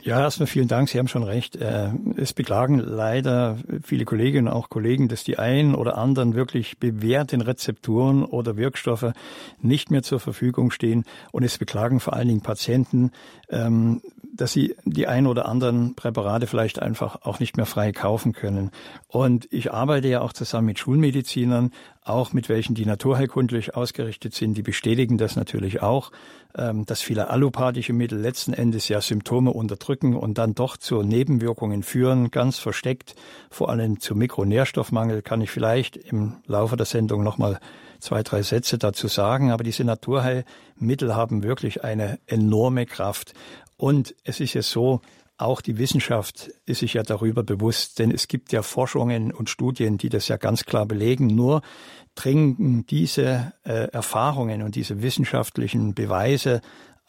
Ja, erstmal vielen Dank. Sie haben schon recht. Äh, es beklagen leider viele Kolleginnen und auch Kollegen, dass die einen oder anderen wirklich bewährten Rezepturen oder Wirkstoffe nicht mehr zur Verfügung stehen. Und es beklagen vor allen Dingen Patienten, ähm, dass sie die ein oder anderen Präparate vielleicht einfach auch nicht mehr frei kaufen können. Und ich arbeite ja auch zusammen mit Schulmedizinern, auch mit welchen, die naturheilkundlich ausgerichtet sind, die bestätigen das natürlich auch, ähm, dass viele allopathische Mittel letzten Endes ja Symptome unterdrücken und dann doch zu Nebenwirkungen führen, ganz versteckt, vor allem zu Mikronährstoffmangel, kann ich vielleicht im Laufe der Sendung nochmal zwei, drei Sätze dazu sagen. Aber diese Naturheilmittel haben wirklich eine enorme Kraft. Und es ist ja so, auch die Wissenschaft ist sich ja darüber bewusst, denn es gibt ja Forschungen und Studien, die das ja ganz klar belegen. Nur dringen diese äh, Erfahrungen und diese wissenschaftlichen Beweise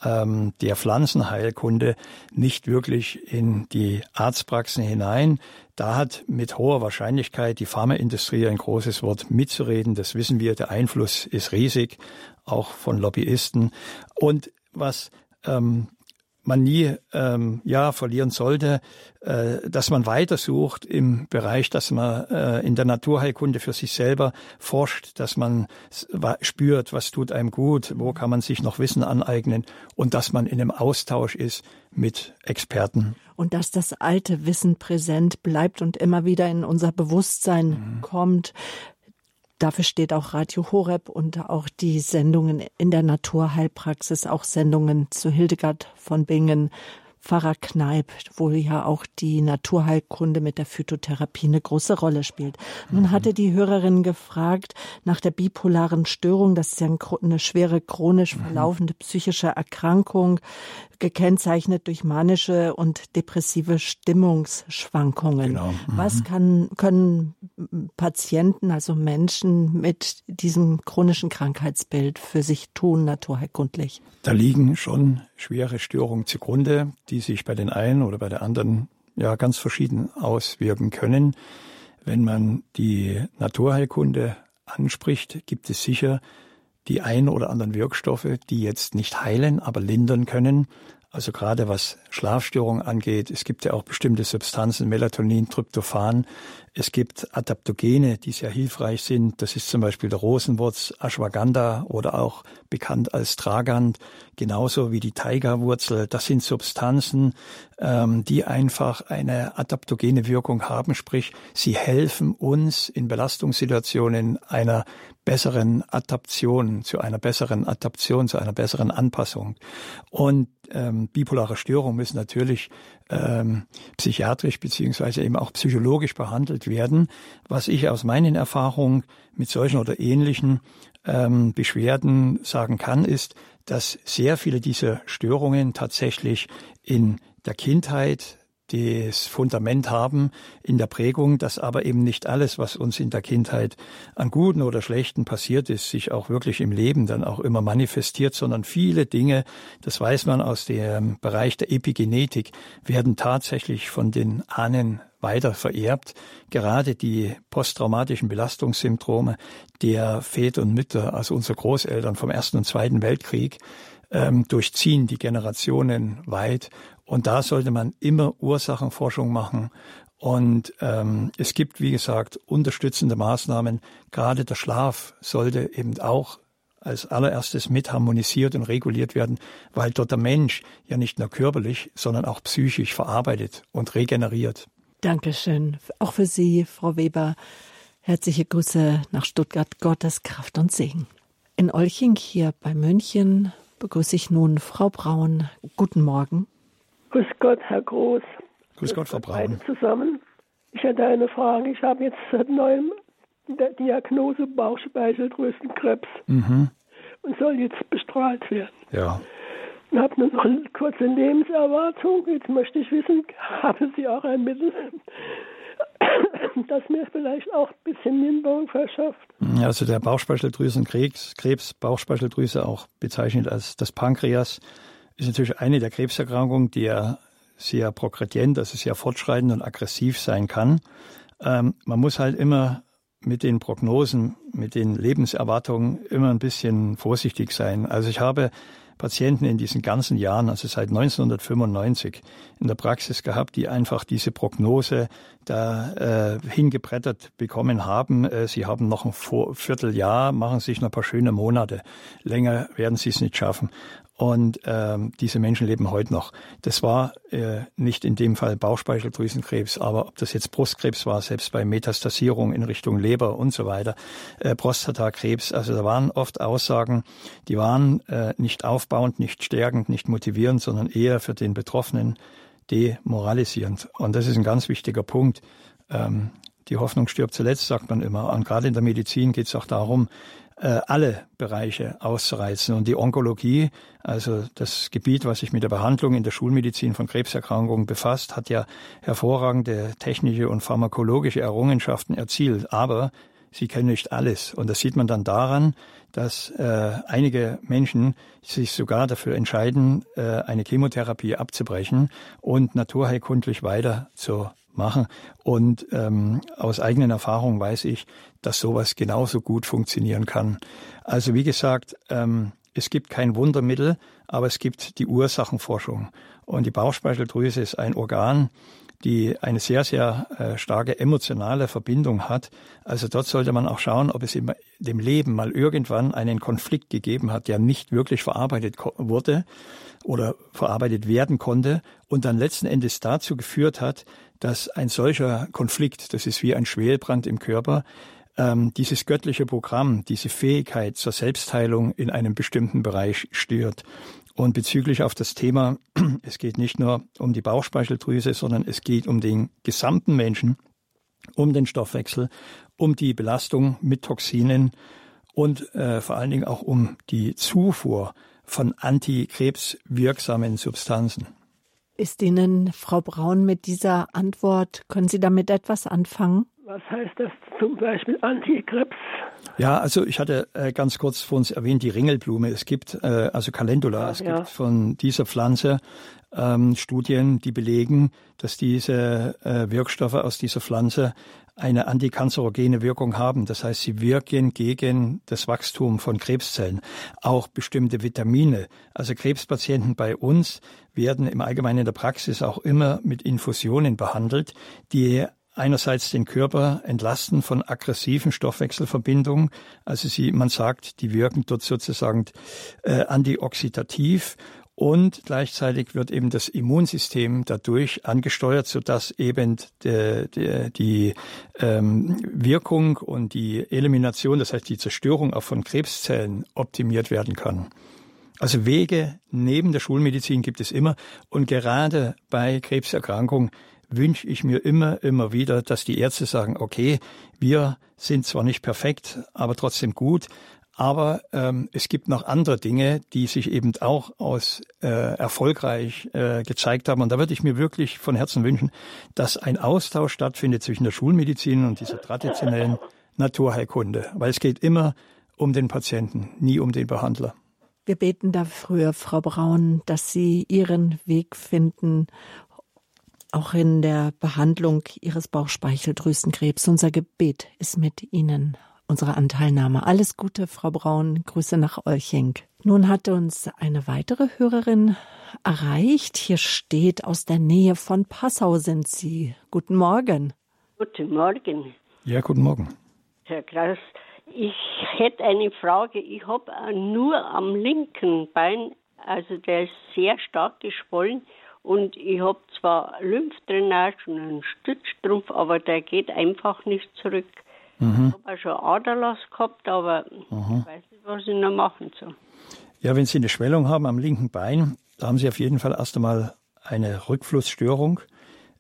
ähm, der Pflanzenheilkunde nicht wirklich in die Arztpraxen hinein. Da hat mit hoher Wahrscheinlichkeit die Pharmaindustrie ein großes Wort mitzureden. Das wissen wir. Der Einfluss ist riesig, auch von Lobbyisten. Und was ähm, man nie ähm, ja verlieren sollte, äh, dass man weitersucht im Bereich, dass man äh, in der Naturheilkunde für sich selber forscht, dass man spürt, was tut einem gut, wo kann man sich noch Wissen aneignen und dass man in einem Austausch ist mit Experten. Und dass das alte Wissen präsent bleibt und immer wieder in unser Bewusstsein mhm. kommt. Dafür steht auch Radio Horeb und auch die Sendungen in der Naturheilpraxis, auch Sendungen zu Hildegard von Bingen, Pfarrer Kneip, wo ja auch die Naturheilkunde mit der Phytotherapie eine große Rolle spielt. Nun mhm. hatte die Hörerin gefragt nach der bipolaren Störung. Das ist ja eine schwere chronisch mhm. verlaufende psychische Erkrankung, gekennzeichnet durch manische und depressive Stimmungsschwankungen. Genau. Mhm. Was kann, können Patienten, also Menschen mit diesem chronischen Krankheitsbild für sich tun, naturheilkundlich? Da liegen schon schwere Störungen zugrunde, die sich bei den einen oder bei der anderen ja ganz verschieden auswirken können. Wenn man die Naturheilkunde anspricht, gibt es sicher die ein oder anderen Wirkstoffe, die jetzt nicht heilen, aber lindern können. Also gerade was Schlafstörungen angeht, es gibt ja auch bestimmte Substanzen, Melatonin, Tryptophan. Es gibt Adaptogene, die sehr hilfreich sind. Das ist zum Beispiel der Rosenwurz, Ashwagandha oder auch bekannt als Tragant, genauso wie die Taiga-Wurzel. Das sind Substanzen, ähm, die einfach eine adaptogene Wirkung haben, sprich, sie helfen uns in Belastungssituationen einer besseren Adaption, zu einer besseren Adaption, zu einer besseren Anpassung. Und ähm, bipolare Störungen müssen natürlich ähm, psychiatrisch beziehungsweise eben auch psychologisch behandelt werden. Was ich aus meinen Erfahrungen mit solchen oder ähnlichen ähm, Beschwerden sagen kann, ist, dass sehr viele dieser Störungen tatsächlich in der Kindheit das Fundament haben in der Prägung, dass aber eben nicht alles, was uns in der Kindheit an Guten oder Schlechten passiert ist, sich auch wirklich im Leben dann auch immer manifestiert, sondern viele Dinge, das weiß man aus dem Bereich der Epigenetik, werden tatsächlich von den Ahnen weiter vererbt. Gerade die posttraumatischen Belastungssymptome der Väter und Mütter, also unserer Großeltern vom Ersten und Zweiten Weltkrieg, ähm, durchziehen die Generationen weit und da sollte man immer Ursachenforschung machen. Und ähm, es gibt, wie gesagt, unterstützende Maßnahmen. Gerade der Schlaf sollte eben auch als allererstes mit harmonisiert und reguliert werden, weil dort der Mensch ja nicht nur körperlich, sondern auch psychisch verarbeitet und regeneriert. Dankeschön. Auch für Sie, Frau Weber. Herzliche Grüße nach Stuttgart. Gottes Kraft und Segen. In Olching hier bei München begrüße ich nun Frau Braun. Guten Morgen. Grüß Gott, Herr Groß. Grüß Gott, Frau Braun. zusammen. Ich hätte eine Frage. Ich habe jetzt seit neuem Diagnose Bauchspeicheldrüsenkrebs mhm. und soll jetzt bestrahlt werden. Ja. Ich habe nur noch eine kurze Lebenserwartung. Jetzt möchte ich wissen, haben Sie auch ein Mittel, das mir vielleicht auch ein bisschen Linderung verschafft? Also der Bauchspeicheldrüsenkrebs, Krebs, Bauchspeicheldrüse auch bezeichnet als das Pankreas, ist natürlich eine der Krebserkrankungen, die ja sehr progredient, also sehr fortschreitend und aggressiv sein kann. Ähm, man muss halt immer mit den Prognosen, mit den Lebenserwartungen immer ein bisschen vorsichtig sein. Also ich habe Patienten in diesen ganzen Jahren, also seit 1995, in der Praxis gehabt, die einfach diese Prognose da äh, hingebrettert bekommen haben. Äh, sie haben noch ein Vierteljahr, machen sich noch ein paar schöne Monate. Länger werden sie es nicht schaffen. Und ähm, diese Menschen leben heute noch. Das war äh, nicht in dem Fall Bauchspeicheldrüsenkrebs, aber ob das jetzt Brustkrebs war, selbst bei Metastasierung in Richtung Leber und so weiter, äh, Prostatakrebs, also da waren oft Aussagen, die waren äh, nicht aufbauend, nicht stärkend, nicht motivierend, sondern eher für den Betroffenen demoralisierend. Und das ist ein ganz wichtiger Punkt. Ähm, die Hoffnung stirbt zuletzt, sagt man immer. Und gerade in der Medizin geht es auch darum, alle Bereiche auszureizen. Und die Onkologie, also das Gebiet, was sich mit der Behandlung in der Schulmedizin von Krebserkrankungen befasst, hat ja hervorragende technische und pharmakologische Errungenschaften erzielt. Aber sie können nicht alles. Und das sieht man dann daran, dass äh, einige Menschen sich sogar dafür entscheiden, äh, eine Chemotherapie abzubrechen und naturheilkundlich weiter zu machen. Und ähm, aus eigenen Erfahrungen weiß ich, dass sowas genauso gut funktionieren kann. Also wie gesagt, ähm, es gibt kein Wundermittel, aber es gibt die Ursachenforschung. Und die Bauchspeicheldrüse ist ein Organ, die eine sehr, sehr äh, starke emotionale Verbindung hat. Also dort sollte man auch schauen, ob es in dem Leben mal irgendwann einen Konflikt gegeben hat, der nicht wirklich verarbeitet wurde oder verarbeitet werden konnte und dann letzten Endes dazu geführt hat, dass ein solcher Konflikt, das ist wie ein Schwelbrand im Körper, ähm, dieses göttliche Programm, diese Fähigkeit zur Selbstheilung in einem bestimmten Bereich stört. Und bezüglich auf das Thema, es geht nicht nur um die Bauchspeicheldrüse, sondern es geht um den gesamten Menschen, um den Stoffwechsel, um die Belastung mit Toxinen und äh, vor allen Dingen auch um die Zufuhr von antikrebswirksamen Substanzen. Ist Ihnen, Frau Braun, mit dieser Antwort, können Sie damit etwas anfangen? Was heißt das zum Beispiel Antikrebs? Ja, also ich hatte äh, ganz kurz vor uns erwähnt, die Ringelblume. Es gibt äh, also Calendula, es ja. gibt von dieser Pflanze ähm, Studien, die belegen, dass diese äh, Wirkstoffe aus dieser Pflanze eine antikanzerogene Wirkung haben. Das heißt, sie wirken gegen das Wachstum von Krebszellen. Auch bestimmte Vitamine. Also Krebspatienten bei uns werden im Allgemeinen in der Praxis auch immer mit Infusionen behandelt, die einerseits den Körper entlasten von aggressiven Stoffwechselverbindungen. Also sie, man sagt, die wirken dort sozusagen äh, antioxidativ und gleichzeitig wird eben das Immunsystem dadurch angesteuert, sodass eben die, die, die ähm, Wirkung und die Elimination, das heißt die Zerstörung auch von Krebszellen optimiert werden kann. Also Wege neben der Schulmedizin gibt es immer und gerade bei Krebserkrankungen wünsche ich mir immer, immer wieder, dass die Ärzte sagen, okay, wir sind zwar nicht perfekt, aber trotzdem gut, aber ähm, es gibt noch andere Dinge, die sich eben auch aus äh, erfolgreich äh, gezeigt haben. Und da würde ich mir wirklich von Herzen wünschen, dass ein Austausch stattfindet zwischen der Schulmedizin und dieser traditionellen Naturheilkunde. Weil es geht immer um den Patienten, nie um den Behandler. Wir beten dafür, Frau Braun, dass Sie Ihren Weg finden auch in der Behandlung Ihres Bauchspeicheldrüsenkrebs. Unser Gebet ist mit Ihnen, unsere Anteilnahme. Alles Gute, Frau Braun. Grüße nach Olching. Nun hat uns eine weitere Hörerin erreicht. Hier steht, aus der Nähe von Passau sind Sie. Guten Morgen. Guten Morgen. Ja, guten Morgen. Herr Klaus, ich hätte eine Frage. Ich habe nur am linken Bein, also der ist sehr stark geschwollen, und ich habe zwar Lymphdrainage und einen Stützstrumpf, aber der geht einfach nicht zurück. Mhm. Ich habe auch schon Aderlass gehabt, aber mhm. ich weiß nicht, was ich noch machen soll. Ja, wenn Sie eine Schwellung haben am linken Bein, da haben Sie auf jeden Fall erst einmal eine Rückflussstörung,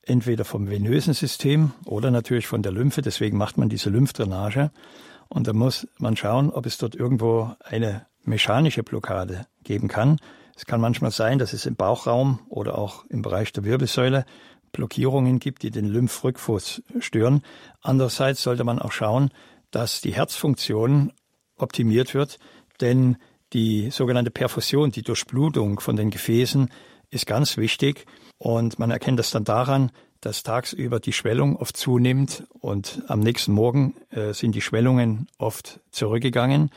entweder vom venösen System oder natürlich von der Lymphe. Deswegen macht man diese Lymphdrainage. Und da muss man schauen, ob es dort irgendwo eine mechanische Blockade geben kann. Es kann manchmal sein, dass es im Bauchraum oder auch im Bereich der Wirbelsäule Blockierungen gibt, die den Lymphrückfluss stören. Andererseits sollte man auch schauen, dass die Herzfunktion optimiert wird, denn die sogenannte Perfusion, die Durchblutung von den Gefäßen ist ganz wichtig und man erkennt das dann daran, dass tagsüber die Schwellung oft zunimmt und am nächsten Morgen äh, sind die Schwellungen oft zurückgegangen.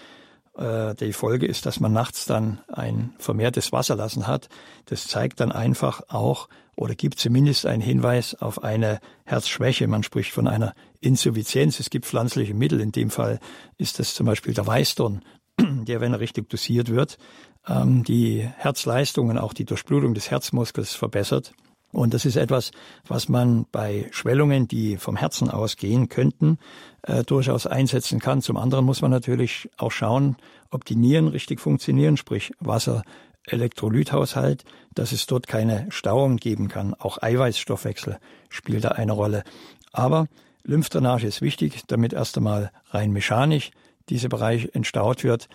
Äh, die Folge ist, dass man nachts dann ein vermehrtes Wasserlassen hat. Das zeigt dann einfach auch oder gibt zumindest einen Hinweis auf eine Herzschwäche. Man spricht von einer Insuffizienz. Es gibt pflanzliche Mittel. In dem Fall ist das zum Beispiel der Weißdorn, der, wenn er richtig dosiert wird, ähm, die Herzleistung und auch die Durchblutung des Herzmuskels verbessert. Und das ist etwas, was man bei Schwellungen, die vom Herzen ausgehen könnten, äh, durchaus einsetzen kann. Zum anderen muss man natürlich auch schauen, ob die Nieren richtig funktionieren, sprich Wasser, Elektrolythaushalt, dass es dort keine Stauung geben kann. Auch Eiweißstoffwechsel spielt da eine Rolle. Aber Lymphdrainage ist wichtig, damit erst einmal rein mechanisch dieser Bereich entstaut wird.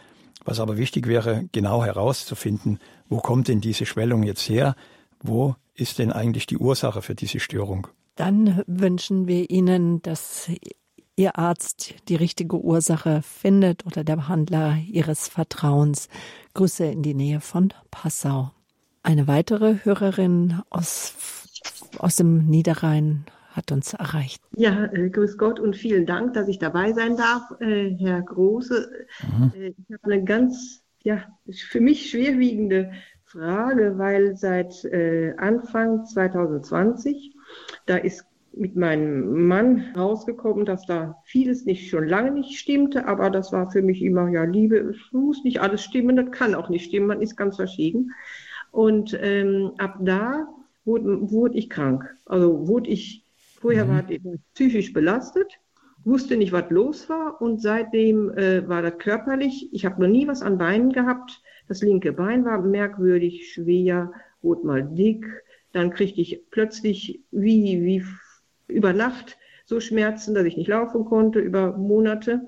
Was aber wichtig wäre, genau herauszufinden, wo kommt denn diese Schwellung jetzt her? Wo ist denn eigentlich die Ursache für diese Störung? Dann wünschen wir Ihnen, dass Ihr Arzt die richtige Ursache findet oder der Behandler Ihres Vertrauens. Grüße in die Nähe von Passau. Eine weitere Hörerin aus, aus dem Niederrhein hat uns erreicht. Ja, äh, grüß Gott und vielen Dank, dass ich dabei sein darf, äh, Herr Große. Mhm. Äh, ich habe eine ganz, ja, für mich schwerwiegende Frage, weil seit äh, Anfang 2020, da ist mit meinem Mann rausgekommen, dass da vieles nicht schon lange nicht stimmte, aber das war für mich immer, ja, Liebe, es muss nicht alles stimmen, das kann auch nicht stimmen, man ist ganz verschieden. Und ähm, ab da wurde, wurde ich krank. Also wurde ich, vorher mhm. war ich psychisch belastet, wusste nicht, was los war und seitdem äh, war das körperlich. Ich habe noch nie was an Beinen gehabt. Das linke Bein war merkwürdig schwer, wurde mal dick. Dann kriegte ich plötzlich wie, wie über Nacht so Schmerzen, dass ich nicht laufen konnte, über Monate.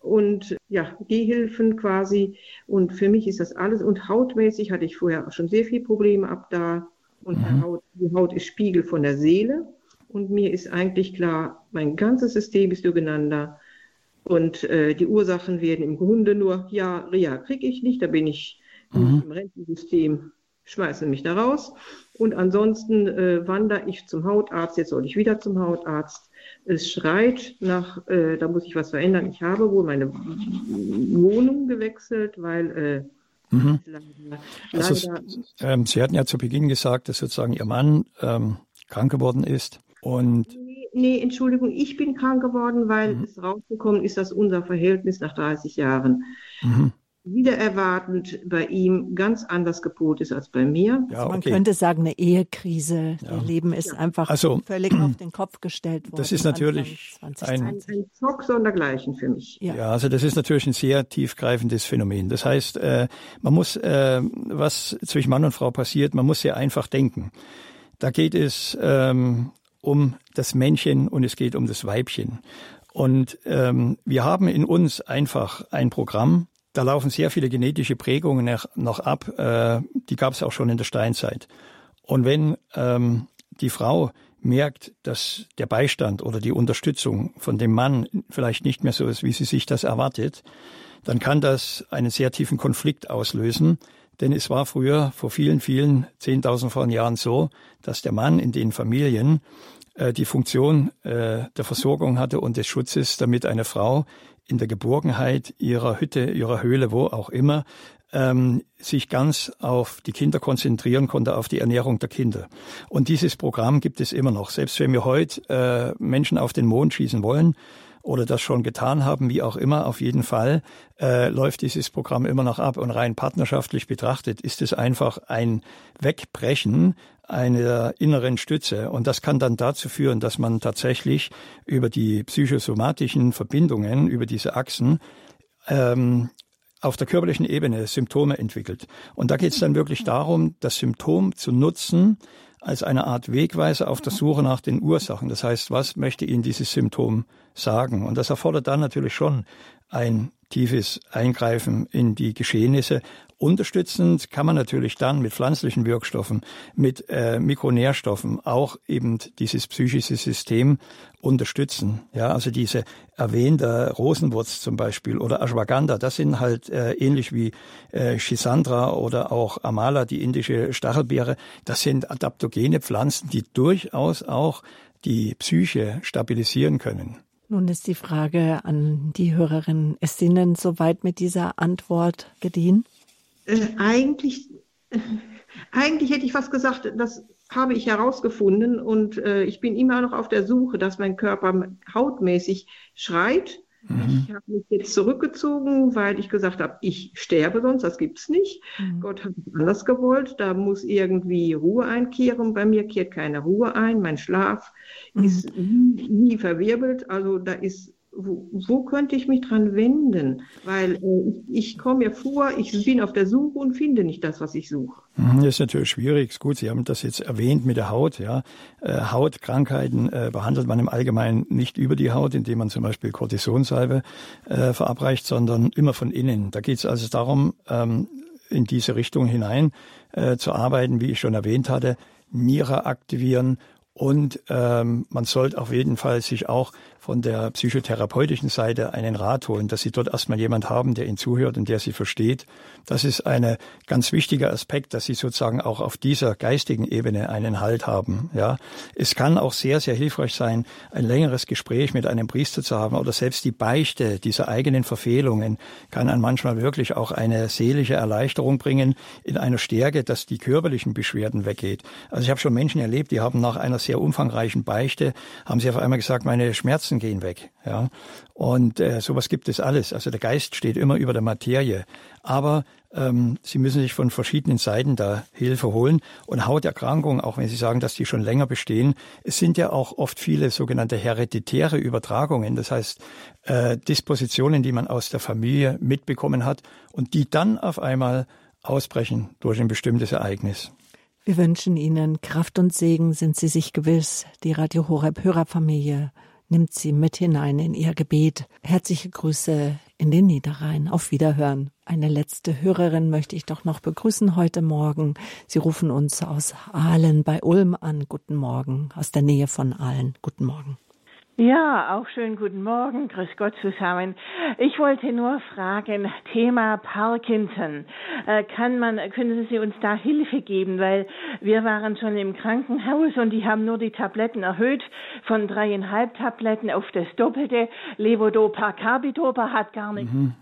Und ja, Gehhilfen quasi. Und für mich ist das alles. Und hautmäßig hatte ich vorher schon sehr viele Probleme ab da. Und mhm. Haut, die Haut ist Spiegel von der Seele. und mir ist eigentlich klar, mein ganzes System ist durcheinander und äh, die Ursachen werden im Grunde nur, ja, Reha kriege ich nicht, da bin ich mhm. im Rentensystem, schmeißen mich da raus. Und ansonsten äh, wandere ich zum Hautarzt, jetzt soll ich wieder zum Hautarzt. Es schreit nach, äh, da muss ich was verändern. Ich habe wohl meine Wohnung gewechselt, weil äh, mhm. leider, also, ähm, Sie hatten ja zu Beginn gesagt, dass sozusagen Ihr Mann ähm, krank geworden ist und nee, Entschuldigung, ich bin krank geworden, weil mhm. es rausgekommen ist, dass unser Verhältnis nach 30 Jahren mhm wieder erwartend bei ihm ganz anders gepolt ist als bei mir. Ja, also man okay. könnte sagen, eine Ehekrise. Ja. Ihr Leben ist ja. einfach also, völlig auf den Kopf gestellt worden. Das ist natürlich ein, ein, ein Schock sondergleichen für mich. Ja. ja. also das ist natürlich ein sehr tiefgreifendes Phänomen. Das heißt, äh, man muss, äh, was zwischen Mann und Frau passiert, man muss sehr einfach denken. Da geht es ähm, um das Männchen und es geht um das Weibchen. Und ähm, wir haben in uns einfach ein Programm, da laufen sehr viele genetische Prägungen noch ab. Äh, die gab es auch schon in der Steinzeit. Und wenn ähm, die Frau merkt, dass der Beistand oder die Unterstützung von dem Mann vielleicht nicht mehr so ist, wie sie sich das erwartet, dann kann das einen sehr tiefen Konflikt auslösen. Denn es war früher, vor vielen, vielen, zehntausend von Jahren so, dass der Mann in den Familien äh, die Funktion äh, der Versorgung hatte und des Schutzes, damit eine Frau in der Geborgenheit ihrer Hütte, ihrer Höhle, wo auch immer, ähm, sich ganz auf die Kinder konzentrieren konnte, auf die Ernährung der Kinder. Und dieses Programm gibt es immer noch. Selbst wenn wir heute äh, Menschen auf den Mond schießen wollen, oder das schon getan haben, wie auch immer, auf jeden Fall äh, läuft dieses Programm immer noch ab. Und rein partnerschaftlich betrachtet ist es einfach ein Wegbrechen einer inneren Stütze. Und das kann dann dazu führen, dass man tatsächlich über die psychosomatischen Verbindungen, über diese Achsen, ähm, auf der körperlichen Ebene Symptome entwickelt. Und da geht es dann wirklich darum, das Symptom zu nutzen als eine Art Wegweiser auf der Suche nach den Ursachen. Das heißt, was möchte Ihnen dieses Symptom sagen? Und das erfordert dann natürlich schon ein tiefes Eingreifen in die Geschehnisse. Unterstützend kann man natürlich dann mit pflanzlichen Wirkstoffen, mit äh, Mikronährstoffen auch eben dieses psychische System unterstützen. Ja, also diese erwähnte Rosenwurz zum Beispiel oder Ashwagandha, das sind halt äh, ähnlich wie äh, Schisandra oder auch Amala, die indische Stachelbeere, das sind adaptogene Pflanzen, die durchaus auch die Psyche stabilisieren können. Nun ist die Frage an die Hörerin, ist Ihnen soweit mit dieser Antwort gedient? Äh, eigentlich, äh, eigentlich hätte ich fast gesagt, das habe ich herausgefunden und äh, ich bin immer noch auf der Suche, dass mein Körper hautmäßig schreit Mhm. Ich habe mich jetzt zurückgezogen, weil ich gesagt habe, ich sterbe sonst, das gibt's nicht. Mhm. Gott hat es anders gewollt, da muss irgendwie Ruhe einkehren. Bei mir kehrt keine Ruhe ein, mein Schlaf mhm. ist nie, nie verwirbelt, also da ist wo, wo, könnte ich mich dran wenden? Weil äh, ich, komme mir vor, ich bin auf der Suche und finde nicht das, was ich suche. Mhm, das ist natürlich schwierig. Gut, Sie haben das jetzt erwähnt mit der Haut. Ja, äh, Hautkrankheiten äh, behandelt man im Allgemeinen nicht über die Haut, indem man zum Beispiel Cortisonsalbe äh, verabreicht, sondern immer von innen. Da geht es also darum, ähm, in diese Richtung hinein äh, zu arbeiten, wie ich schon erwähnt hatte, Niere aktivieren und ähm, man sollte auf jeden Fall sich auch von der psychotherapeutischen Seite einen Rat holen, dass Sie dort erstmal jemand haben, der Ihnen zuhört und der Sie versteht. Das ist ein ganz wichtiger Aspekt, dass Sie sozusagen auch auf dieser geistigen Ebene einen Halt haben. Ja, es kann auch sehr, sehr hilfreich sein, ein längeres Gespräch mit einem Priester zu haben oder selbst die Beichte dieser eigenen Verfehlungen kann einem manchmal wirklich auch eine seelische Erleichterung bringen in einer Stärke, dass die körperlichen Beschwerden weggeht. Also ich habe schon Menschen erlebt, die haben nach einer sehr umfangreichen Beichte, haben sie auf einmal gesagt, meine Schmerzen Grenzen gehen weg. Ja? Und äh, sowas gibt es alles. Also der Geist steht immer über der Materie. Aber ähm, Sie müssen sich von verschiedenen Seiten da Hilfe holen. Und Hauterkrankungen, auch wenn Sie sagen, dass die schon länger bestehen, es sind ja auch oft viele sogenannte hereditäre Übertragungen. Das heißt, äh, Dispositionen, die man aus der Familie mitbekommen hat und die dann auf einmal ausbrechen durch ein bestimmtes Ereignis. Wir wünschen Ihnen Kraft und Segen, sind Sie sich gewiss, die Radio Horeb Hörerfamilie nimmt sie mit hinein in ihr Gebet. Herzliche Grüße in den Niederrhein. Auf Wiederhören. Eine letzte Hörerin möchte ich doch noch begrüßen heute Morgen. Sie rufen uns aus Aalen bei Ulm an. Guten Morgen. Aus der Nähe von Aalen. Guten Morgen. Ja, auch schönen guten Morgen, grüß Gott zusammen. Ich wollte nur fragen, Thema Parkinson. Äh, kann man, können Sie uns da Hilfe geben? Weil wir waren schon im Krankenhaus und die haben nur die Tabletten erhöht von dreieinhalb Tabletten auf das Doppelte. Levodopa, Carbidopa hat gar nichts. Mhm.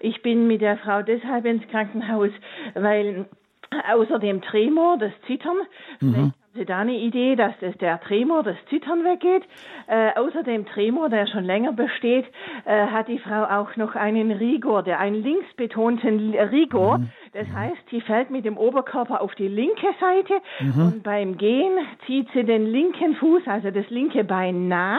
Ich bin mit der Frau deshalb ins Krankenhaus, weil außer dem Tremor, das Zittern, mhm. Sie da eine Idee, dass das der Tremor, das Zittern weggeht? Äh, außer dem Tremor, der schon länger besteht, äh, hat die Frau auch noch einen Rigor, der einen linksbetonten Rigor. Mhm. Das heißt, sie fällt mit dem Oberkörper auf die linke Seite mhm. und beim Gehen zieht sie den linken Fuß, also das linke Bein nach.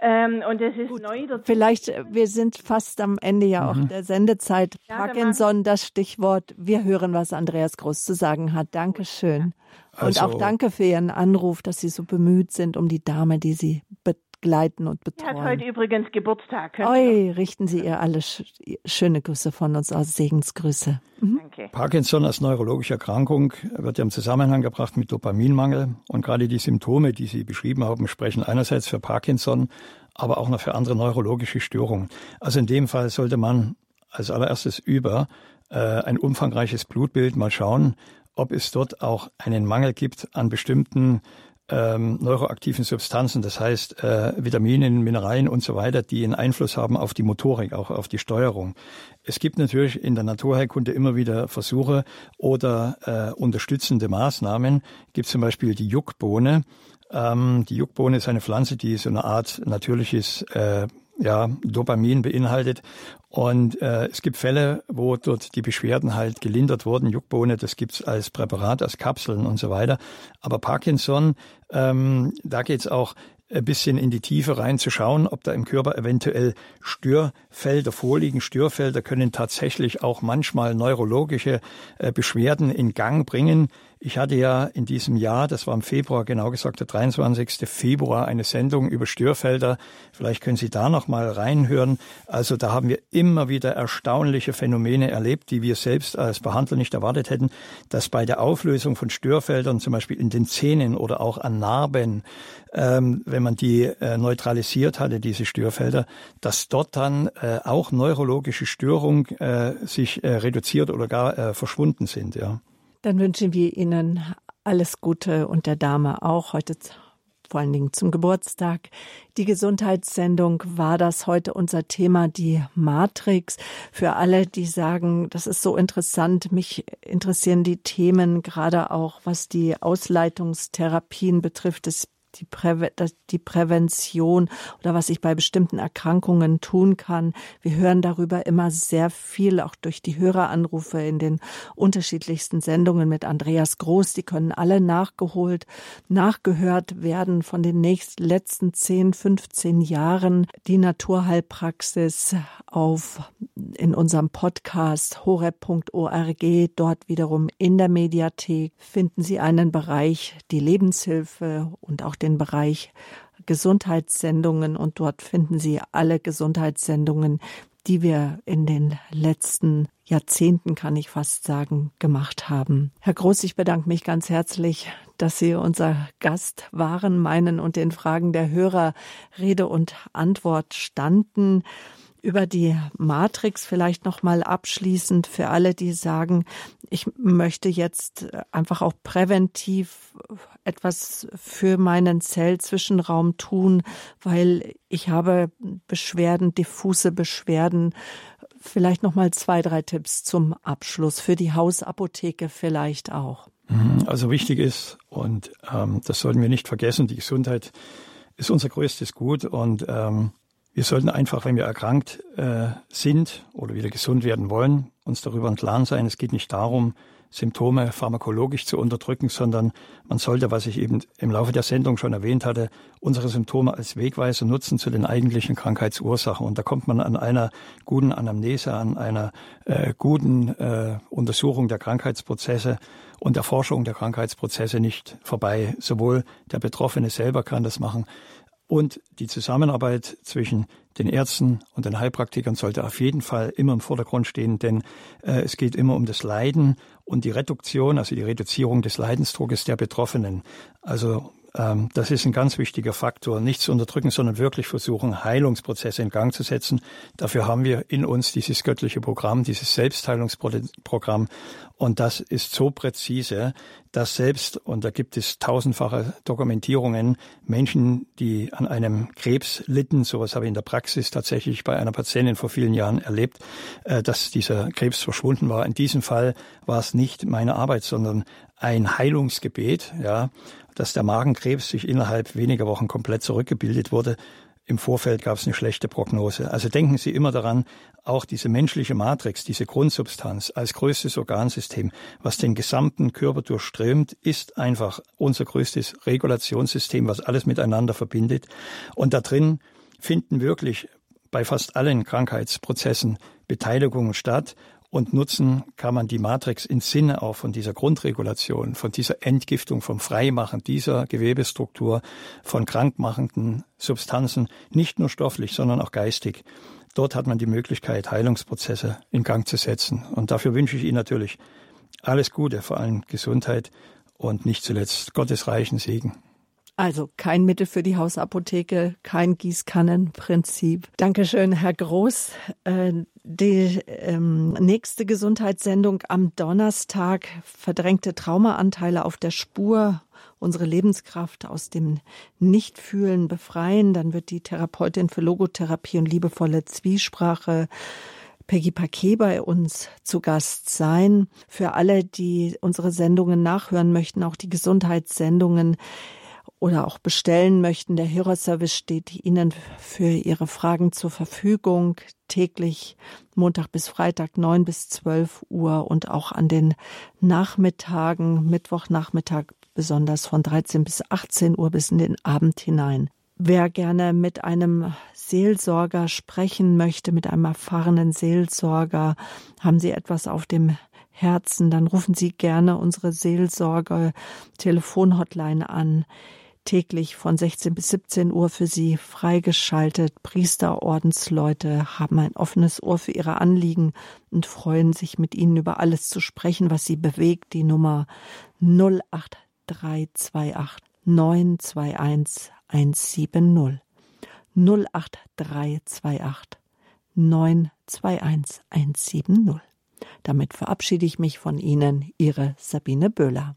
Ähm, und das ist Gut. neu dazu. Vielleicht, äh, wir sind fast am Ende ja auch mhm. der Sendezeit. Ja, Parkinson, das Stichwort. Wir hören, was Andreas Groß zu sagen hat. Dankeschön. Also, und auch danke für Ihren Anruf, dass Sie so bemüht sind um die Dame, die Sie begleiten und betreuen. Sie hat heute übrigens Geburtstag. Oi, richten Sie ihr alle schöne Grüße von uns aus, Segensgrüße. Mhm. Danke. Parkinson als neurologische Erkrankung wird ja im Zusammenhang gebracht mit Dopaminmangel. Und gerade die Symptome, die Sie beschrieben haben, sprechen einerseits für Parkinson, aber auch noch für andere neurologische Störungen. Also in dem Fall sollte man als allererstes über äh, ein umfangreiches Blutbild mal schauen, ob es dort auch einen Mangel gibt an bestimmten ähm, neuroaktiven Substanzen, das heißt äh, Vitaminen, Mineralien und so weiter, die einen Einfluss haben auf die Motorik, auch auf die Steuerung. Es gibt natürlich in der Naturheilkunde immer wieder Versuche oder äh, unterstützende Maßnahmen. Es gibt zum Beispiel die Juckbohne. Ähm, die Juckbohne ist eine Pflanze, die so eine Art natürliches äh, ja, Dopamin beinhaltet. Und äh, es gibt Fälle, wo dort die Beschwerden halt gelindert wurden. Juckbohne, das gibt's als Präparat, als Kapseln und so weiter. Aber Parkinson, ähm, da geht's auch ein bisschen in die Tiefe reinzuschauen, ob da im Körper eventuell Störfelder vorliegen. Störfelder können tatsächlich auch manchmal neurologische äh, Beschwerden in Gang bringen. Ich hatte ja in diesem Jahr, das war im Februar, genau gesagt der 23. Februar, eine Sendung über Störfelder. Vielleicht können Sie da noch mal reinhören. Also da haben wir immer wieder erstaunliche Phänomene erlebt, die wir selbst als Behandler nicht erwartet hätten, dass bei der Auflösung von Störfeldern, zum Beispiel in den Zähnen oder auch an Narben, ähm, wenn man die äh, neutralisiert hatte, diese Störfelder, dass dort dann äh, auch neurologische Störungen äh, sich äh, reduziert oder gar äh, verschwunden sind. Ja. Dann wünschen wir Ihnen alles Gute und der Dame auch heute vor allen Dingen zum Geburtstag. Die Gesundheitssendung war das heute unser Thema, die Matrix. Für alle, die sagen, das ist so interessant, mich interessieren die Themen, gerade auch was die Ausleitungstherapien betrifft, des die, Präve die Prävention oder was ich bei bestimmten Erkrankungen tun kann. Wir hören darüber immer sehr viel, auch durch die Höreranrufe in den unterschiedlichsten Sendungen mit Andreas Groß. Die können alle nachgeholt, nachgehört werden von den nächsten, letzten 10, 15 Jahren. Die Naturheilpraxis auf, in unserem Podcast horeb.org. Dort wiederum in der Mediathek finden Sie einen Bereich, die Lebenshilfe und auch den Bereich Gesundheitssendungen und dort finden Sie alle Gesundheitssendungen, die wir in den letzten Jahrzehnten, kann ich fast sagen, gemacht haben. Herr Groß, ich bedanke mich ganz herzlich, dass Sie unser Gast waren, meinen und den Fragen der Hörer Rede und Antwort standen über die Matrix vielleicht noch mal abschließend für alle, die sagen, ich möchte jetzt einfach auch präventiv etwas für meinen Zellzwischenraum tun, weil ich habe Beschwerden, diffuse Beschwerden. Vielleicht noch mal zwei, drei Tipps zum Abschluss für die Hausapotheke vielleicht auch. Mhm, also wichtig ist und ähm, das sollten wir nicht vergessen. Die Gesundheit ist unser größtes Gut und ähm, wir sollten einfach, wenn wir erkrankt äh, sind oder wieder gesund werden wollen, uns darüber im Klaren sein, es geht nicht darum, Symptome pharmakologisch zu unterdrücken, sondern man sollte, was ich eben im Laufe der Sendung schon erwähnt hatte, unsere Symptome als Wegweiser nutzen zu den eigentlichen Krankheitsursachen. Und da kommt man an einer guten Anamnese, an einer äh, guten äh, Untersuchung der Krankheitsprozesse und Erforschung der Krankheitsprozesse nicht vorbei. Sowohl der Betroffene selber kann das machen, Und die Zusammenarbeit zwischen den Ärzten und den Heilpraktikern sollte auf jeden Fall immer im Vordergrund stehen, denn äh, es geht immer um das Leiden und die Reduktion, also die Reduzierung des Leidensdruckes der Betroffenen. Also das ist ein ganz wichtiger Faktor. Nicht zu unterdrücken, sondern wirklich versuchen, Heilungsprozesse in Gang zu setzen. Dafür haben wir in uns dieses göttliche Programm, dieses Selbstheilungsprogramm. Und das ist so präzise, dass selbst, und da gibt es tausendfache Dokumentierungen, Menschen, die an einem Krebs litten, sowas habe ich in der Praxis tatsächlich bei einer Patientin vor vielen Jahren erlebt, äh, dass dieser Krebs verschwunden war. In diesem Fall war es nicht meine Arbeit, sondern ein Heilungsgebet, ja, dass der Magenkrebs sich innerhalb weniger Wochen komplett zurückgebildet wurde. Im Vorfeld gab es eine schlechte Prognose. Also denken Sie immer daran, auch diese menschliche Matrix, diese Grundsubstanz als größtes Organsystem, was den gesamten Körper durchströmt, ist einfach unser größtes Regulationssystem, was alles miteinander verbindet. Und da drin finden wirklich bei fast allen Krankheitsprozessen Beteiligungen statt und nutzen kann man die Matrix im Sinne auch von dieser Grundregulation, von dieser Entgiftung, vom Freimachen dieser Gewebestruktur, von krankmachenden Substanzen, nicht nur stofflich, sondern auch geistig. Dort hat man die Möglichkeit, Heilungsprozesse in Gang zu setzen. Und dafür wünsche ich Ihnen natürlich alles Gute, vor allem Gesundheit und nicht zuletzt Gottes reichen Segen. Also kein Mittel für die Hausapotheke, kein Gießkannenprinzip. Dankeschön, Herr Groß. Äh, die ähm, nächste Gesundheitssendung am Donnerstag verdrängte Traumaanteile auf der Spur, unsere Lebenskraft aus dem Nichtfühlen befreien. Dann wird die Therapeutin für Logotherapie und liebevolle Zwiesprache Peggy Paquet bei uns zu Gast sein. Für alle, die unsere Sendungen nachhören möchten, auch die Gesundheitssendungen, oder auch bestellen möchten, der Hörerservice steht Ihnen für Ihre Fragen zur Verfügung täglich Montag bis Freitag neun bis zwölf Uhr und auch an den Nachmittagen, Mittwochnachmittag besonders von 13 bis 18 Uhr bis in den Abend hinein. Wer gerne mit einem Seelsorger sprechen möchte, mit einem erfahrenen Seelsorger, haben Sie etwas auf dem Herzen, dann rufen Sie gerne unsere Seelsorger Telefonhotline an täglich von 16 bis 17 Uhr für Sie freigeschaltet. Priester, Ordensleute haben ein offenes Ohr für Ihre Anliegen und freuen sich mit Ihnen über alles zu sprechen, was Sie bewegt. Die Nummer 08328 921 170. 08328 921 170. Damit verabschiede ich mich von Ihnen, Ihre Sabine Böhler.